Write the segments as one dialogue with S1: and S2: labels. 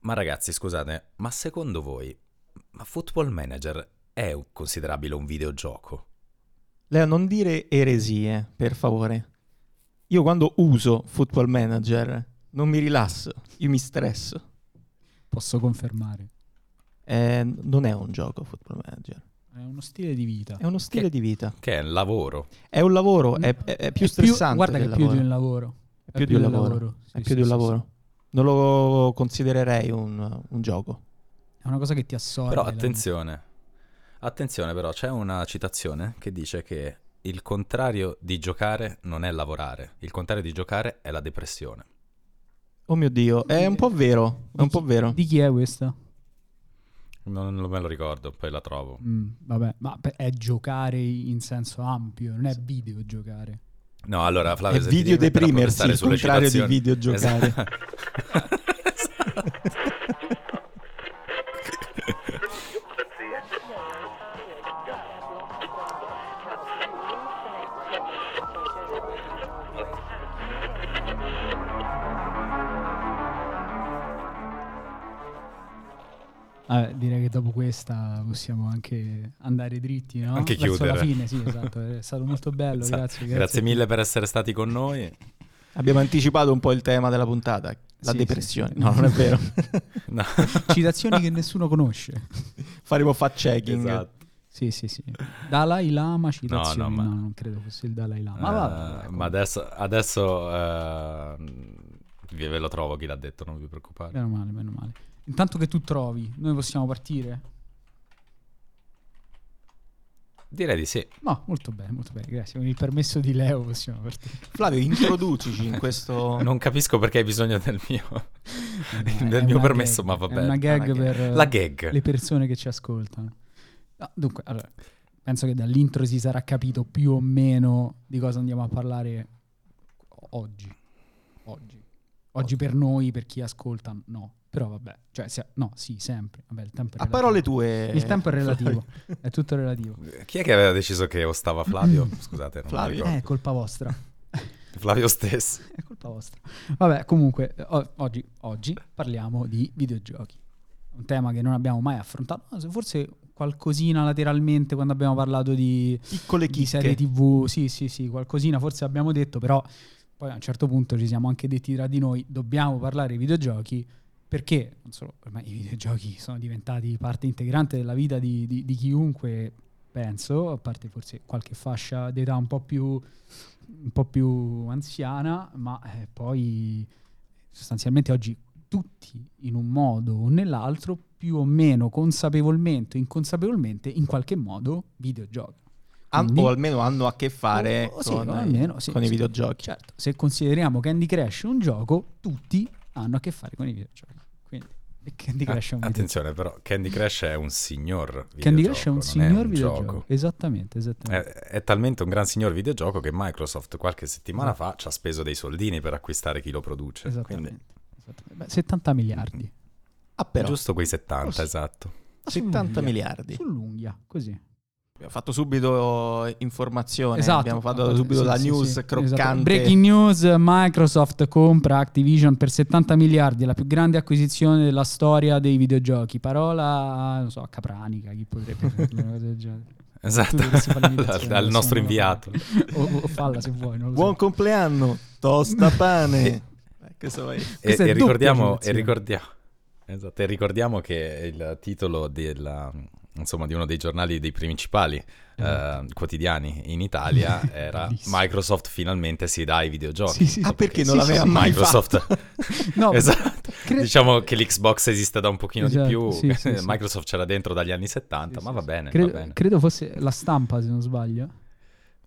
S1: Ma ragazzi, scusate, ma secondo voi, ma Football Manager è considerabile un videogioco?
S2: Leo, non dire eresie, per favore. Io quando uso Football Manager non mi rilasso, io mi stresso.
S3: Posso confermare.
S2: Eh, non è un gioco Football Manager,
S3: È uno stile di vita.
S2: è uno stile
S1: Che-
S2: di vita.
S1: Che è un lavoro.
S2: È un lavoro, è, è- è più stressante
S3: guarda che è più di
S2: lavoro.
S3: un lavoro.
S2: È più di un lavoro.
S3: Sì,
S2: È più
S3: sì,
S2: di un
S3: sì,
S2: lavoro. Non lo considererei un, un gioco.
S3: È una cosa che ti assorbe.
S1: Però
S3: la-
S1: attenzione, attenzione però, c'è una citazione che dice che il contrario di giocare non è lavorare, il contrario di giocare è la depressione.
S2: Oh mio Dio, è un po' vero, è un po' vero.
S3: Di chi è questa?
S1: Non, non me lo ricordo, poi la trovo.
S3: Mm, vabbè, ma è giocare in senso ampio, non è videogiocare.
S1: No, allora Flavio,
S2: È video deprimersi, il contrario di
S1: citazioni-
S2: videogiocare.
S1: Esatto.
S3: direi che dopo questa possiamo anche andare dritti, no?
S1: Anche
S3: Verso
S1: chiudere.
S3: la fine, sì, esatto. È stato molto bello,
S1: Esatto.
S3: grazie,
S1: Grazie mille per essere stati con noi.
S2: Abbiamo anticipato un po' il tema della puntata, la
S3: Sì,
S2: depressione.
S3: sì, sì.
S2: No, non è vero.
S1: No.
S3: Citazioni che nessuno conosce.
S2: Faremo fact checking.
S1: Esatto.
S3: Sì, sì, sì. Dalai Lama, citazioni.
S1: No,
S3: No,
S1: no, ma-
S3: non credo fosse il Dalai Lama. Ma
S1: Eh,
S3: vabbè,
S1: ma adesso, adesso vi- ve lo trovo chi l'ha detto, non vi preoccupate.
S3: Meno male, meno male. Intanto che tu trovi, noi possiamo partire?
S1: Direi di sì.
S3: No, molto bene, molto bene, grazie. Con il permesso di Leo possiamo partire.
S2: Flavio, introducici in questo...
S1: Non capisco perché hai bisogno del mio,
S3: È
S1: del mio permesso,
S3: gag,
S1: ma
S3: È
S1: vabbè.
S3: una gag
S2: Una gag.
S3: per
S1: La gag.
S3: le persone che ci ascoltano. No, dunque, allora, penso che dall'intro si sarà capito più o meno di cosa andiamo a parlare oggi. Oggi. Oggi per noi, per chi ascolta, no. Però vabbè, cioè, se- no, sì, sempre. Vabbè, il tempo è
S2: A
S3: relativo.
S2: parole tue...
S3: Il tempo è relativo, è tutto relativo.
S1: Chi è che aveva deciso che ostava Flavio? Scusate, non
S2: Flavio.
S3: Eh, È colpa vostra.
S1: Flavio stesso.
S3: È colpa vostra. Vabbè, comunque, o- oggi, oggi parliamo di videogiochi. Un tema che non abbiamo mai affrontato. Forse qualcosina lateralmente quando abbiamo parlato di,
S2: Piccole
S3: di serie. TV. Sì, sì, sì, qualcosina forse abbiamo detto, però poi a un certo punto ci siamo anche detti tra di noi, dobbiamo parlare di videogiochi perché non solo ormai i videogiochi sono diventati parte integrante della vita di, di- di chiunque, penso, a parte forse qualche fascia d'età un po' più, un po' più anziana, ma eh, poi sostanzialmente oggi tutti in un modo o nell'altro, più o meno consapevolmente o inconsapevolmente, in qualche modo videogiochi. Quindi-
S2: o almeno hanno a che fare
S3: Oh, sì,
S2: con,
S3: o
S2: i-
S3: almeno, sì,
S2: con i
S3: sì.
S2: videogiochi.
S3: Certo, se consideriamo Candy Crush un gioco, tutti hanno a che fare con i videogiochi. Quindi, e Candy
S1: Ah,
S3: Crush è un videogioco.
S1: attenzione però, Candy Crush è un signor
S3: Candy Crush è un
S1: videogioco,
S3: signor
S1: un
S3: videogioco.
S1: gioco.
S3: Esattamente, esattamente.
S1: È, è talmente un gran signor videogioco che Microsoft qualche settimana fa ci ha speso dei soldini per acquistare chi lo produce. Quindi,
S3: esattamente. esattamente. Beh, 70 miliardi.
S2: Ah, però,
S1: giusto quei 70,
S3: Oh, sì.
S1: esatto.
S2: 70
S3: Sull'unghia.
S2: miliardi.
S3: Sull'unghia, così.
S2: Abbiamo fatto subito informazione,
S3: Esatto.
S2: abbiamo fatto subito
S3: sì,
S2: la
S3: sì,
S2: news
S3: sì,
S2: croccante.
S3: esatto. Breaking news, Microsoft compra Activision per 70 miliardi, la più grande acquisizione della storia dei videogiochi. Parola, non so, capranica, chi potrebbe farlo, una cosa del genere.
S1: Esatto,
S3: fare
S1: al, nostro inviato.
S3: O, o falla se vuoi, non lo so.
S2: Buon compleanno, tosta pane. Eh, Questo.
S1: E, e ricordiamo, e, ricordiamo, esatto, e ricordiamo che il titolo della, insomma, di uno dei giornali dei principali eh, quotidiani in Italia era
S3: Bellissimo.
S1: Microsoft finalmente si dà ai videogiochi.
S3: Sì, sì,
S2: Ah,
S3: sì.
S2: perché non l'aveva mai
S1: Microsoft,
S2: fatto?
S3: No,
S1: esatto.
S3: cre-
S1: Diciamo che l'Xbox esiste da un pochino
S3: Esatto,
S1: di più,
S3: sì.
S1: Microsoft c'era dentro dagli anni 70,
S3: Sì,
S1: ma va bene,
S3: credo,
S1: va bene.
S3: credo fosse la stampa, se non sbaglio.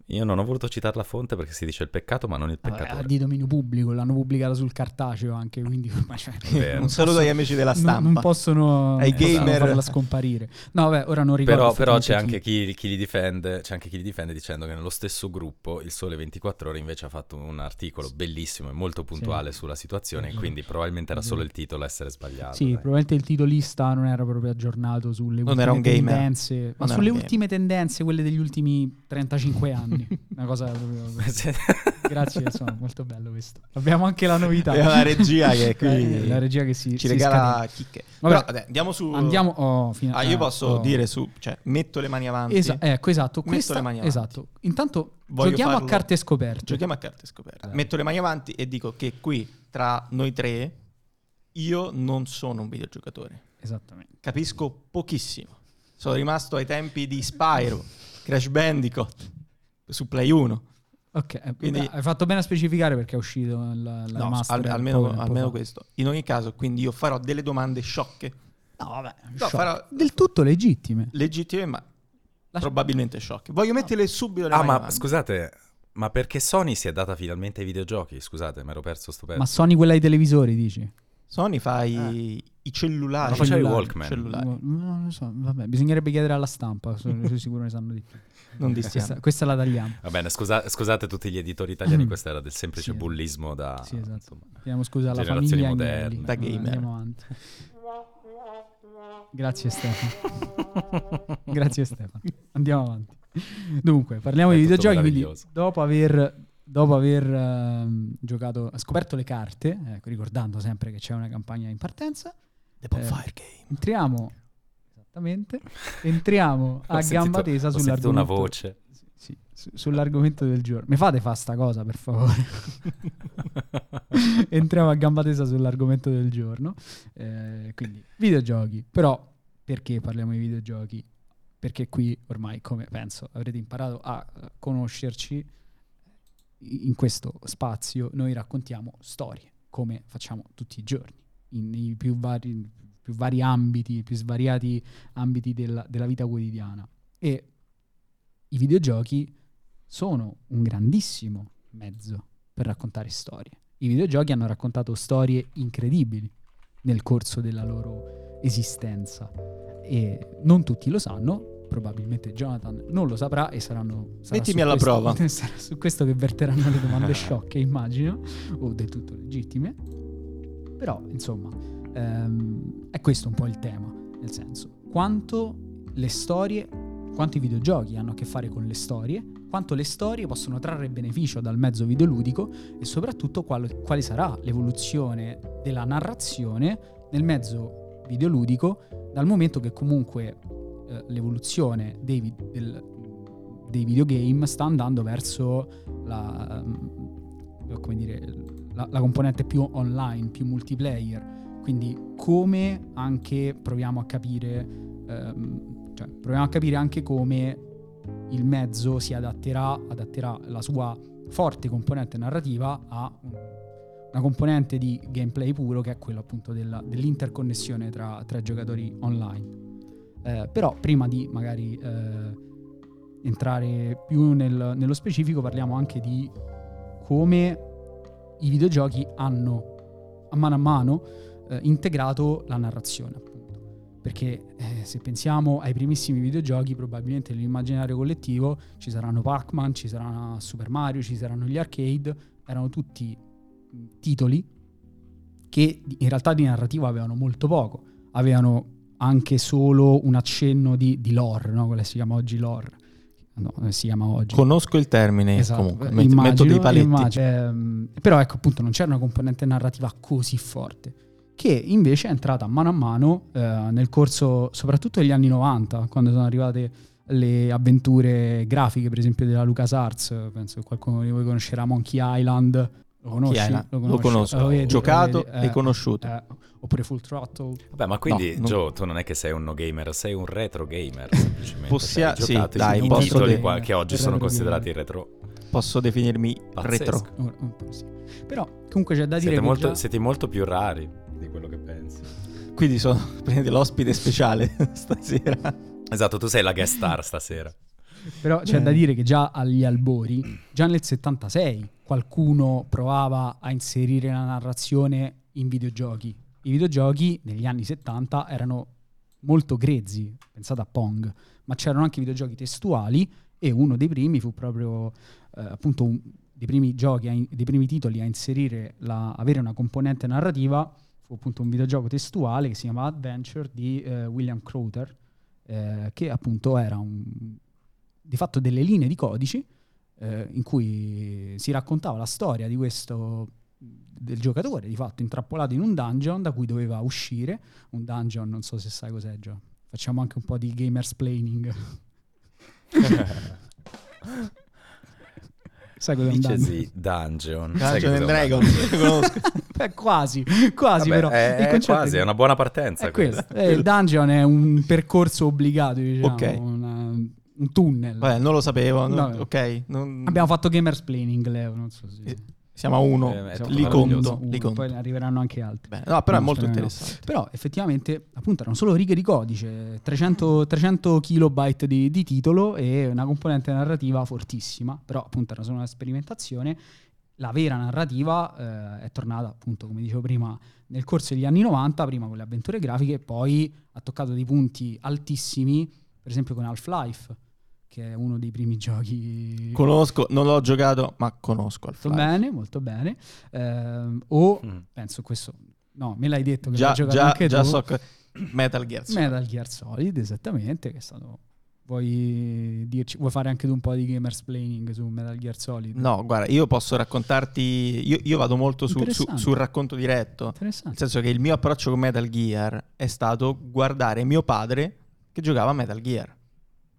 S1: Io non ho voluto citare la fonte perché si dice il peccato, ma non il
S3: Vabbè,
S1: peccatore.
S3: di dominio pubblico, l'hanno pubblicata sul cartaceo anche, quindi cioè.
S2: Un saluto agli amici della stampa.
S3: Non, possono,
S2: Ai
S3: non possono
S2: gamer.
S3: farla scomparire. No, vabbè, ora non ricordo.
S1: Però, però c'è anche chi, chi li difende, c'è anche chi li difende dicendo che nello stesso gruppo il Sole 24 Ore invece ha fatto un articolo bellissimo e molto puntuale sulla situazione,
S3: Sì.
S1: quindi probabilmente era
S3: Sì.
S1: solo il titolo a essere sbagliato.
S3: Sì,
S1: dai.
S3: probabilmente il titolista non era proprio aggiornato sulle
S2: Non
S3: ultime
S2: era un gamer.
S3: tendenze, ma sulle ultime tendenze, quelle degli ultimi 35 anni. Anni. Una cosa proprio... Grazie, insomma, molto bello questo. Abbiamo anche la novità.
S2: Abbiamo la regia che qui
S3: Eh, la regia che si,
S2: ci
S3: si
S2: regala
S3: scatena.
S2: chicche.
S3: Vabbè,
S2: Però vabbè, andiamo su...
S3: Andiamo... oh, fino-
S2: Ah, io posso
S3: oh.
S2: dire su... Cioè, metto le mani avanti.
S3: Esa- ecco, esatto.
S2: Metto
S3: Questa,
S2: le mani avanti.
S3: esatto. Intanto
S2: Voglio
S3: giochiamo
S2: farlo-
S3: a carte scoperte.
S2: Giochiamo a carte scoperte.
S3: Dai.
S2: Metto le mani avanti e dico che qui, tra noi tre, io non sono un videogiocatore.
S3: Esattamente.
S2: Capisco pochissimo. Sono rimasto ai tempi di Spyro, Crash Bandicoot, su Play 1.
S3: Ok, eh,
S2: Quindi-
S3: beh, hai fatto bene a specificare perché è uscito la, la
S2: No,
S3: remaster
S2: al- almeno, almeno questo. In ogni caso, quindi io farò delle domande sciocche,
S3: No, vabbè,
S2: No, farò-
S3: del tutto legittime.
S2: legittime, ma
S3: Lascia-
S2: probabilmente sciocche. Voglio metterle subito le
S1: Ah, ma
S2: avanti.
S1: scusate, ma perché Sony si è data finalmente ai videogiochi? Scusate, mi ero perso sto pezzo.
S3: Ma Sony quella ai televisori, dici?
S2: Sony fa i, i cellulari.
S1: Ma faceva i
S3: cellulari,
S1: Walkman.
S2: cellulari.
S3: No, Non lo so, vabbè, bisognerebbe chiedere alla stampa, sono sicuro ne sanno di più.
S2: Non distiamo.
S3: Questa, questa la tagliamo.
S1: Va bene, scusa- scusate tutti gli editori italiani,
S3: Mm.
S1: questo era del semplice
S3: Sì.
S1: bullismo da...
S3: Sì, esatto.
S1: insomma.
S3: Chiediamo scusa alla famiglia
S1: moderne.
S2: Da gamer.
S3: Andiamo avanti. Grazie Stefano. Grazie Stefano. Andiamo avanti. Dunque, parliamo
S1: È
S3: di videogiochi, quindi dopo aver, dopo aver ehm, giocato, scoperto le carte, ecco, ricordando sempre che c'è una campagna in partenza,
S2: The Bonfire
S3: Eh,
S2: Game.
S3: entriamo esattamente, entriamo a
S1: sentito-
S3: gamba tesa sull'argomento
S1: una voce.
S3: sì, su- sull'argomento del giorno. Mi fate fa sta cosa, per favore? Entriamo a gamba tesa sull'argomento del giorno. Eh, quindi, videogiochi. Però, perché parliamo di videogiochi? Perché qui ormai, come penso, avrete imparato a eh, conoscerci, in questo spazio noi raccontiamo storie, come facciamo tutti i giorni, nei più vari, più vari ambiti, più svariati ambiti della- della vita quotidiana. E i videogiochi sono un grandissimo mezzo per raccontare storie. I videogiochi hanno raccontato storie incredibili nel corso della loro esistenza e non tutti lo sanno, probabilmente Jonathan non lo saprà e saranno sarà
S2: Mettimi alla
S3: questo-
S2: prova.
S3: sarà su questo che verteranno le domande sciocche, immagino, o del tutto legittime. Però, insomma, ehm, è questo un po' il tema, nel senso, quanto le storie, quanto i videogiochi hanno a che fare con le storie, quanto le storie possono trarre beneficio dal mezzo videoludico e soprattutto qual- quale sarà l'evoluzione della narrazione nel mezzo videoludico dal momento che comunque eh, l'evoluzione dei, del- dei videogame sta andando verso la, ehm, dire, la, la componente più online, più multiplayer. Quindi come anche proviamo a capire, ehm, cioè proviamo a capire anche come il mezzo si adatterà, adatterà la sua forte componente narrativa a un- una componente di gameplay puro che è quello appunto della- dell'interconnessione tra, tra giocatori online. Eh, però prima di magari eh, entrare più nel- nello specifico parliamo anche di come i videogiochi hanno a mano a mano eh, integrato la narrazione appunto. Perché eh, se pensiamo ai primissimi videogiochi probabilmente nell'immaginario collettivo ci saranno Pac-Man, ci sarà Super Mario, ci saranno gli arcade erano tutti titoli che in realtà di narrativa avevano molto poco. Avevano anche solo un accenno di, di lore, no? quella si chiama oggi lore no, si chiama oggi
S2: Conosco il termine,
S3: Esatto,
S2: comunque,
S3: eh,
S2: met- metto
S3: immagino-
S2: dei paletti.
S3: immagino. Ehm, però ecco appunto non c'era una componente narrativa così forte che invece è entrata mano a mano eh, nel corso soprattutto degli anni 90 quando sono arrivate le avventure grafiche per esempio della LucasArts penso che qualcuno di voi conoscerà Monkey Island lo conosci?
S2: Lo,
S3: conosci?
S2: conosco,
S3: Lo vedi,
S2: giocato
S3: lo vedi,
S2: e
S3: eh,
S2: conosciuto.
S3: eh, oppure Full Throttle
S1: Vabbè, ma quindi,
S2: No, non-
S1: Joe, tu non è che sei un no gamer, sei un retro gamer, semplicemente.
S2: Possia- sì, dai,
S1: i titoli qua- che oggi sono considerati
S3: gamer.
S1: retro.
S2: Posso definirmi
S1: Pazzesco.
S2: retro.
S3: Però comunque c'è da dire
S1: Siete
S3: che
S1: molto,
S3: già-
S1: siete molto più rari di quello che pensi.
S2: Quindi sono l'ospite speciale stasera.
S1: Esatto, tu sei la guest star stasera.
S3: Però c'è
S2: Eh.
S3: da dire che già agli albori, già nel 76, qualcuno provava a inserire la narrazione in videogiochi. I videogiochi negli anni 70 erano molto grezzi, pensate a Pong, ma c'erano anche videogiochi testuali e uno dei primi fu proprio eh, appunto un, dei primi giochi, in- dei primi titoli a inserire, la, avere una componente narrativa, fu appunto un videogioco testuale che si chiama Adventure di eh, William Crowther, eh, che appunto era un, di fatto delle linee di codici eh, in cui si raccontava la storia di questo del giocatore di fatto intrappolato in un dungeon da cui doveva uscire un dungeon non so se sai cos'è già facciamo anche un po' di gamers planning sai cos'è un dungeon?
S1: Dicesi Dungeon.
S2: Dungeon and conosco.
S3: Beh, quasi quasi
S1: Vabbè,
S3: però
S1: è,
S3: Il
S1: è quasi,
S3: è-
S1: una buona partenza
S3: è quello.
S1: questa.
S3: Eh, il dungeon è un percorso obbligato, diciamo,
S2: Ok.
S3: una- un tunnel.
S2: Vabbè, non lo sapevo. non-
S3: No.
S2: ok. non-
S3: Abbiamo fatto gamers planning, Leo, non so se...
S2: Eh, Siamo a uno.
S1: Eh, è
S3: Siamo
S2: conto.
S3: uno,
S2: Li conto.
S3: Poi arriveranno anche altri.
S2: Bene, no, però è
S3: No,
S2: molto
S3: no.
S2: interessante.
S3: Però effettivamente appunto erano solo righe di codice, 300, 300 kilobyte di, di titolo e una componente narrativa fortissima, però appunto era solo una sperimentazione. La vera narrativa eh, è tornata appunto, come dicevo prima, nel corso degli anni 90, prima con le avventure grafiche, poi ha toccato dei punti altissimi, per esempio con Half-Life, che è uno dei primi giochi
S2: Conosco, non l'ho giocato, ma conosco
S3: molto bene, molto bene. Ehm, o
S1: Mm.
S3: penso questo, no, me l'hai detto che
S2: Già,
S3: l'hai giocato
S2: già,
S3: anche
S2: già
S3: tu.
S2: so che- Metal Gear Solid.
S3: Metal Gear Solid, esattamente, che è stato... Vuoi dirci, vuoi fare anche tu un po' di gamers planning su Metal Gear Solid?
S2: No, guarda, io posso raccontarti. Io, io vado molto su- su- sul racconto diretto. Nel senso che il mio approccio con Metal Gear è stato guardare mio padre che giocava a Metal Gear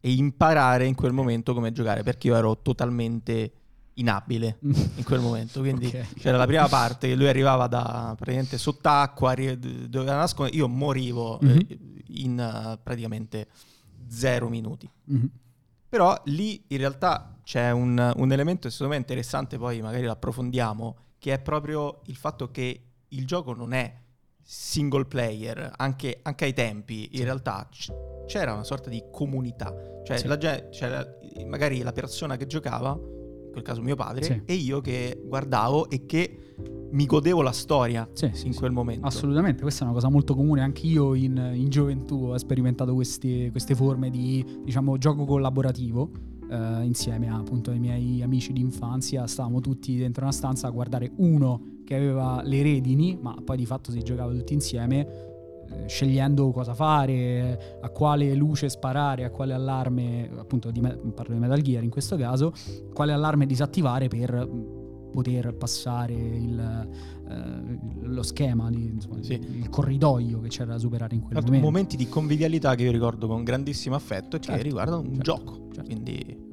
S2: e imparare in quel momento come giocare perché io ero totalmente inabile in quel momento. Quindi
S3: Ok.
S2: c'era la prima parte che lui arrivava da praticamente sott'acqua, arri- doveva nascondere. Io morivo eh,
S3: Mhm.
S2: in eh, praticamente zero minuti.
S3: Mhm.
S2: Però lì in realtà c'è un, un elemento secondo me interessante, poi magari lo approfondiamo, che è proprio il fatto che il gioco non è single player, anche, anche ai tempi in realtà c- c'era una sorta di comunità, cioè
S3: Sì.
S2: la c'era magari la persona che giocava, in quel caso mio padre,
S3: Sì.
S2: e io che guardavo e che mi godevo la storia
S3: Sì, sì,
S2: in
S3: sì.
S2: quel momento.
S3: Assolutamente, questa è una cosa molto comune. Anche io in, in gioventù ho sperimentato queste, queste forme di diciamo, gioco collaborativo. eh, insieme a, appunto ai miei amici di infanzia, stavamo tutti dentro una stanza a guardare uno che aveva le redini, ma poi di fatto si giocava tutti insieme, scegliendo cosa fare, a quale luce sparare, a quale allarme, appunto di parlo di Metal Gear in questo caso, quale allarme disattivare per poter passare il, eh, lo schema, di- insomma,
S2: Sì.
S3: il corridoio che c'era da superare in quel
S2: l'altro,
S3: momento.
S2: momenti di convivialità che io ricordo con grandissimo affetto e che
S3: Certo,
S2: riguardano un
S3: certo,
S2: gioco.
S3: certo.
S2: Quindi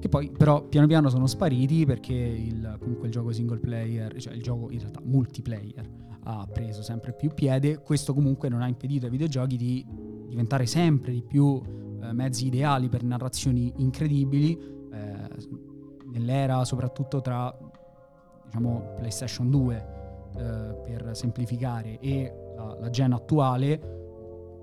S3: Che poi però piano piano sono spariti perché il, comunque il gioco single player, cioè il gioco in realtà multiplayer ha preso sempre più piede. Questo comunque non ha impedito ai videogiochi di diventare sempre di più eh, mezzi ideali per narrazioni incredibili eh, nell'era soprattutto tra diciamo PlayStation 2 eh, per semplificare e la, la gen attuale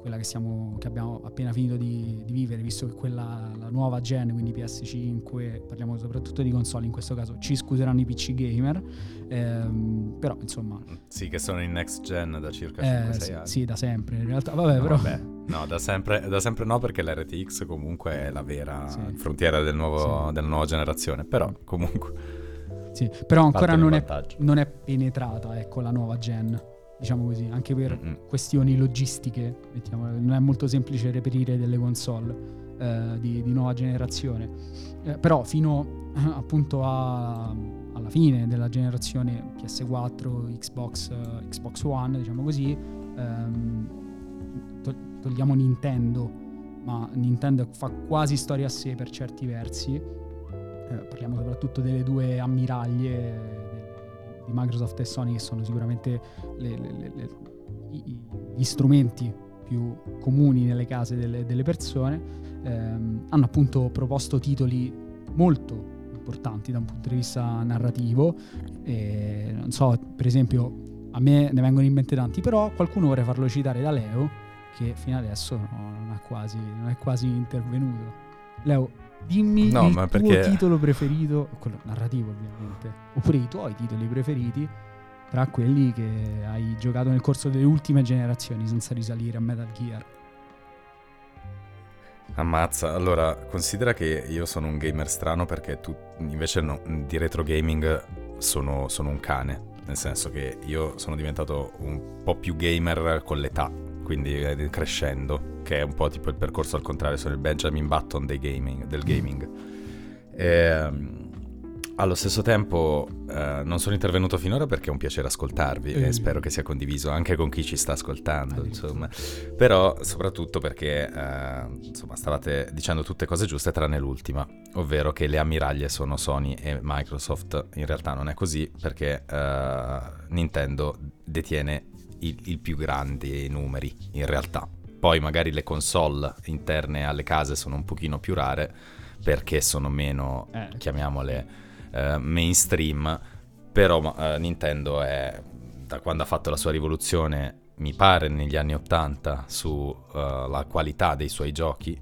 S3: quella che, siamo, che abbiamo appena finito di, di vivere, visto che quella la nuova gen, quindi PS5, parliamo soprattutto di console in questo caso, ci scuseranno i PC gamer, ehm, però insomma,
S1: Sì, che sono in next gen da circa
S3: eh,
S1: 5-6
S3: sì,
S1: anni.
S3: sì, da sempre in realtà, vabbè,
S1: No,
S3: però
S1: vabbè. No, da sempre, da sempre no, perché l'RTX comunque è la vera
S3: Sì.
S1: frontiera del nuovo-
S3: Sì.
S1: della nuova generazione. Però, comunque,
S3: sì, però ancora non è, non è penetrata ecco, la nuova gen, diciamo così, anche per
S1: Mm-mm.
S3: questioni logistiche, mettiamo, non è molto semplice reperire delle console eh, di, di nuova generazione. Eh, però fino eh, appunto a- alla fine della generazione PS4, Xbox, eh, Xbox One, diciamo così, ehm, to- togliamo Nintendo, ma Nintendo fa quasi storia a sé per certi versi. Eh, parliamo soprattutto delle due ammiraglie di Microsoft e Sony che sono sicuramente le- le- le- gli strumenti più comuni nelle case delle, delle persone, ehm, hanno appunto proposto titoli molto importanti da un punto di vista narrativo. E, non so, per esempio, a me ne vengono in mente tanti, però qualcuno vorrei farlo citare da Leo, che fino adesso no, non, quasi, non è quasi intervenuto. Leo, dimmi
S1: No,
S3: il
S1: ma
S3: tuo
S1: perché-
S3: titolo preferito, quello narrativo ovviamente, oppure i tuoi titoli preferiti tra quelli che hai giocato nel corso delle ultime generazioni senza risalire a Metal Gear.
S1: Ammazza, allora considera che io sono un gamer strano perché tu invece no, di retro gaming sono, sono un cane, nel senso che io sono diventato un po' più gamer con l'età, quindi eh, crescendo, che è un po' tipo il percorso al contrario, sono il Benjamin Button gaming- del gaming. Ehm, allo stesso tempo eh, non sono intervenuto finora perché è un piacere ascoltarvi
S3: Eh.
S1: e spero che sia condiviso anche con chi ci sta ascoltando, insomma. Però soprattutto perché eh, insomma stavate dicendo tutte cose giuste tranne l'ultima, ovvero che le ammiraglie sono Sony e Microsoft. In realtà non è così perché eh, Nintendo detiene il, il più grandi numeri in realtà. Poi magari le console interne alle case sono un pochino più rare perché sono meno,
S3: Eh.
S1: chiamiamole, eh, mainstream, però eh, Nintendo è, da quando ha fatto la sua rivoluzione, mi pare negli anni 80, sulla qualità dei suoi giochi,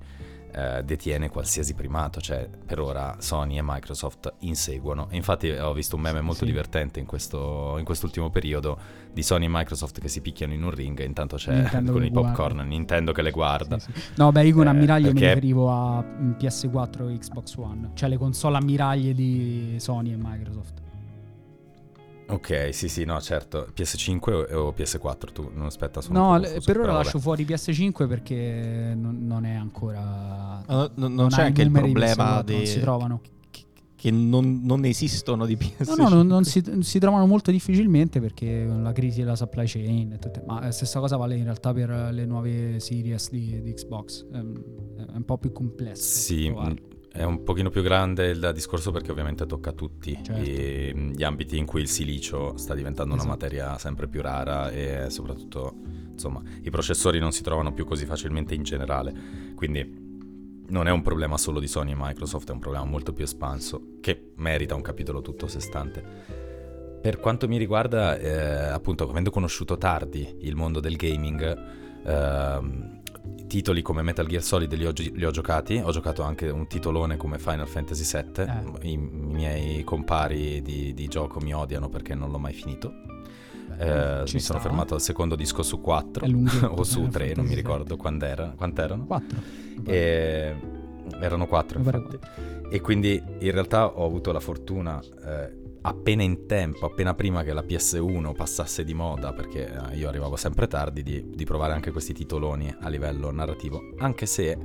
S1: eh, detiene qualsiasi primato, cioè per ora Sony e Microsoft inseguono. E infatti ho visto un meme molto
S3: Sì.
S1: divertente in, questo, in quest'ultimo periodo di Sony e Microsoft che si picchiano in un ring e intanto c'è
S3: Nintendo
S1: con i
S3: guarda.
S1: popcorn Nintendo che le guarda.
S3: Sì, sì. No, beh, io con
S1: Eh,
S3: ammiraglie mi
S1: perché-
S3: riferivo a mm, PS4 e Xbox One, cioè le console ammiraglie di Sony e Microsoft.
S1: Ok, sì, sì, no, certo. PS5 o, o PS4 tu? Non aspetta, sono
S3: No,
S1: confuso,
S3: per ora lascio fuori PS5 perché non, non è ancora...
S2: No- no- non,
S3: ha
S2: c'è anche il
S3: di
S2: problema
S3: PS4, non si
S2: di-
S3: trovano.
S2: che, non, non esistono di PS5.
S3: No, no, non, non si, si trovano molto difficilmente perché la crisi della supply chain e tutte, ma la stessa cosa vale in realtà per le nuove series di, di Xbox. È un po' più complesso.
S1: Sì, è un pochino più grande il discorso perché ovviamente tocca tutti
S3: Certo.
S1: i- gli ambiti in cui il silicio sta diventando una
S3: Esatto.
S1: materia sempre più rara e soprattutto, insomma, i processori non si trovano più così facilmente in generale. Quindi non è un problema solo di Sony e Microsoft, è un problema molto più espanso che merita un capitolo tutto a sé stante. Per quanto mi riguarda, eh, appunto, avendo conosciuto tardi il mondo del gaming, ehm, titoli come Metal Gear Solid li ho, li ho giocati, ho giocato anche un titolone come Final Fantasy VII,
S3: Eh.
S1: I, i miei compari di, di gioco mi odiano perché non l'ho mai finito. Eh, mi sono
S3: sta.
S1: fermato al secondo disco su 4
S3: È lunghetto,
S1: o su
S3: Final
S1: 3, non mi ricordo quando era, quant'erano.
S3: 4.
S1: E erano quattro,
S3: Mi pare
S1: infatti. E quindi in realtà ho avuto la fortuna, eh, appena in tempo, appena prima che la PS1 passasse di moda, perché eh, io arrivavo sempre tardi, di, di provare anche questi titoloni a livello narrativo. Anche se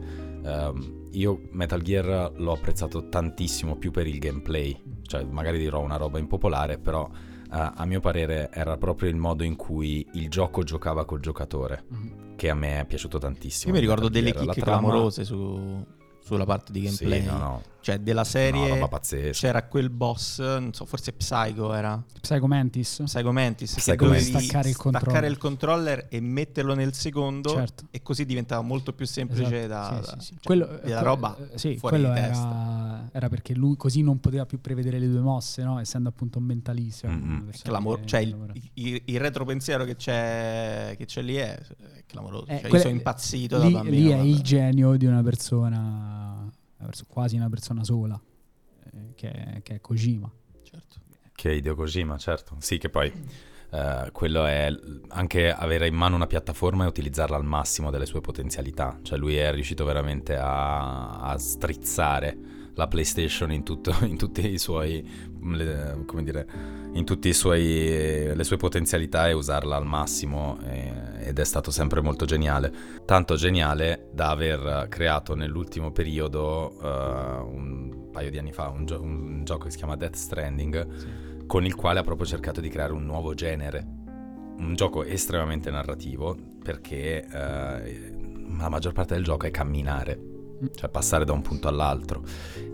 S1: ehm, io Metal Gear l'ho apprezzato tantissimo più per il gameplay. Cioè, magari dirò una roba impopolare, però eh, a mio parere era proprio il modo in cui il gioco giocava col giocatore, che a me è piaciuto tantissimo.
S2: Io mi ricordo delle chicche clamorose su- sulla parte di gameplay.
S1: Sì, no, no.
S2: Cioè, della
S1: No,
S2: serie
S1: roba pazzesca.
S2: c'era quel boss, non so, forse Psycho era.
S3: Psycho Mantis.
S2: Psycho Mantis
S1: Psycho
S2: che
S1: Mantis.
S3: Staccare il controller.
S2: staccare il controller e metterlo nel secondo
S3: Certo.
S2: e così diventava molto più semplice
S3: Esatto,
S2: da,
S3: sì,
S2: da-
S3: sì, sì.
S2: cioè,
S3: Quello,
S2: della
S3: que-
S2: roba
S3: eh, sì,
S2: fuori
S3: quello
S2: di testa.
S3: era, era perché lui così non poteva più prevedere le due mosse, no? essendo appunto un mentalista. Persona
S2: clamor-
S3: che
S2: cioè il, il- il retropensiero che c'è, che c'è lì è, è clamoroso.
S3: Eh,
S2: Cioè, io
S3: quella-
S2: sono impazzito
S3: lì,
S2: da bambino.
S3: lì è
S2: guarda.
S3: il genio di una persona, quasi una persona sola, eh, che, è- che è Kojima.
S2: Certo.
S1: Che è Hideo Kojima, certo. Sì, che poi eh, quello è anche avere in mano una piattaforma e utilizzarla al massimo delle sue potenzialità. Cioè lui è riuscito veramente a, a strizzare la PlayStation in, tutto, in tutti i suoi, le- come dire, in tutte le sue potenzialità e usarla al massimo eh, ed è stato sempre molto geniale. Tanto geniale da aver creato nell'ultimo periodo, eh, un paio di anni fa, un, gio- un gioco che si chiama Death Stranding con il quale ha proprio cercato di creare un nuovo genere. Un gioco estremamente narrativo perché eh, la maggior parte del gioco è camminare, cioè passare da un punto all'altro.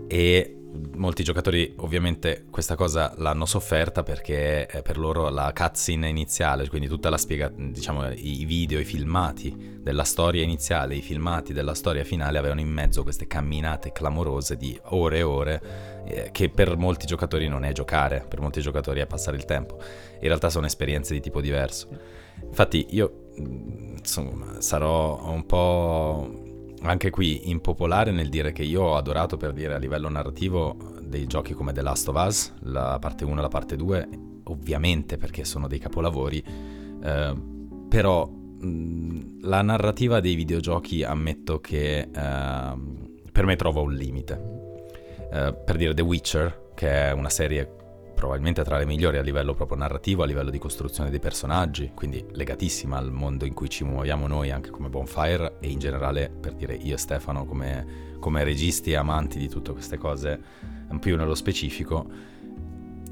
S1: E molti giocatori ovviamente questa cosa l'hanno sofferta perché eh, per loro la cutscene iniziale, quindi tutta la spiega, diciamo i video, i filmati della storia iniziale, i filmati della storia finale avevano in mezzo queste camminate clamorose di ore e ore eh, che per molti giocatori non è giocare, per molti giocatori è passare il tempo. In realtà sono esperienze di tipo diverso. Infatti io mh, insomma sarò un po' anche qui impopolare nel dire che io ho adorato per dire a livello narrativo dei giochi come The Last of Us, la parte 1 e la parte 2, ovviamente perché sono dei capolavori, eh, però mh, la narrativa dei videogiochi ammetto che ehm, per me trova un limite. Eh, per dire The Witcher, che è una serie probabilmente tra le migliori a livello proprio narrativo, a livello di costruzione dei personaggi, quindi legatissima al mondo in cui ci muoviamo noi anche come Bonfire e in generale per dire io e Stefano come, come registi e amanti di tutte queste cose, più nello specifico.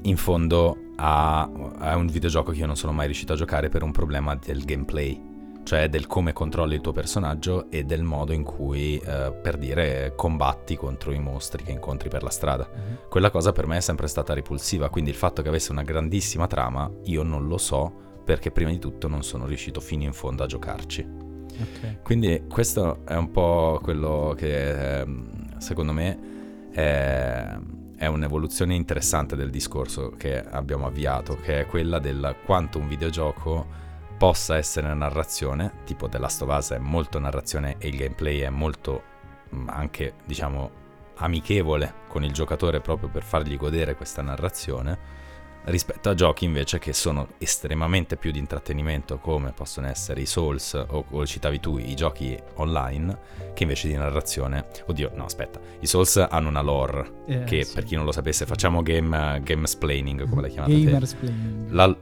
S1: in fondo a, a un videogioco che io non sono mai riuscito a giocare per un problema del gameplay cioè del come controlli il tuo personaggio e del modo in cui, eh, per dire, combatti contro i mostri che incontri per la strada. Mm-hmm. Quella cosa per me è sempre stata ripulsiva, quindi il fatto che avesse una grandissima trama, io non lo so perché prima di tutto non sono riuscito fino in fondo a giocarci. Okay. Quindi questo è un po' quello che ehm, secondo me è, è un'evoluzione interessante del discorso che abbiamo avviato, che è quella del quanto un videogioco possa essere narrazione, tipo The Last of Us è molto narrazione e il gameplay è molto mm, anche, diciamo, amichevole con il giocatore proprio per fargli godere questa narrazione, rispetto a giochi invece che sono estremamente più di intrattenimento come possono essere i Souls o, o citavi tu i giochi online che invece di narrazione oddio no aspetta i Souls hanno una lore eh, che sì. per chi non lo sapesse facciamo game, game splaining come la chiamate
S3: Gamersplaining
S1: la,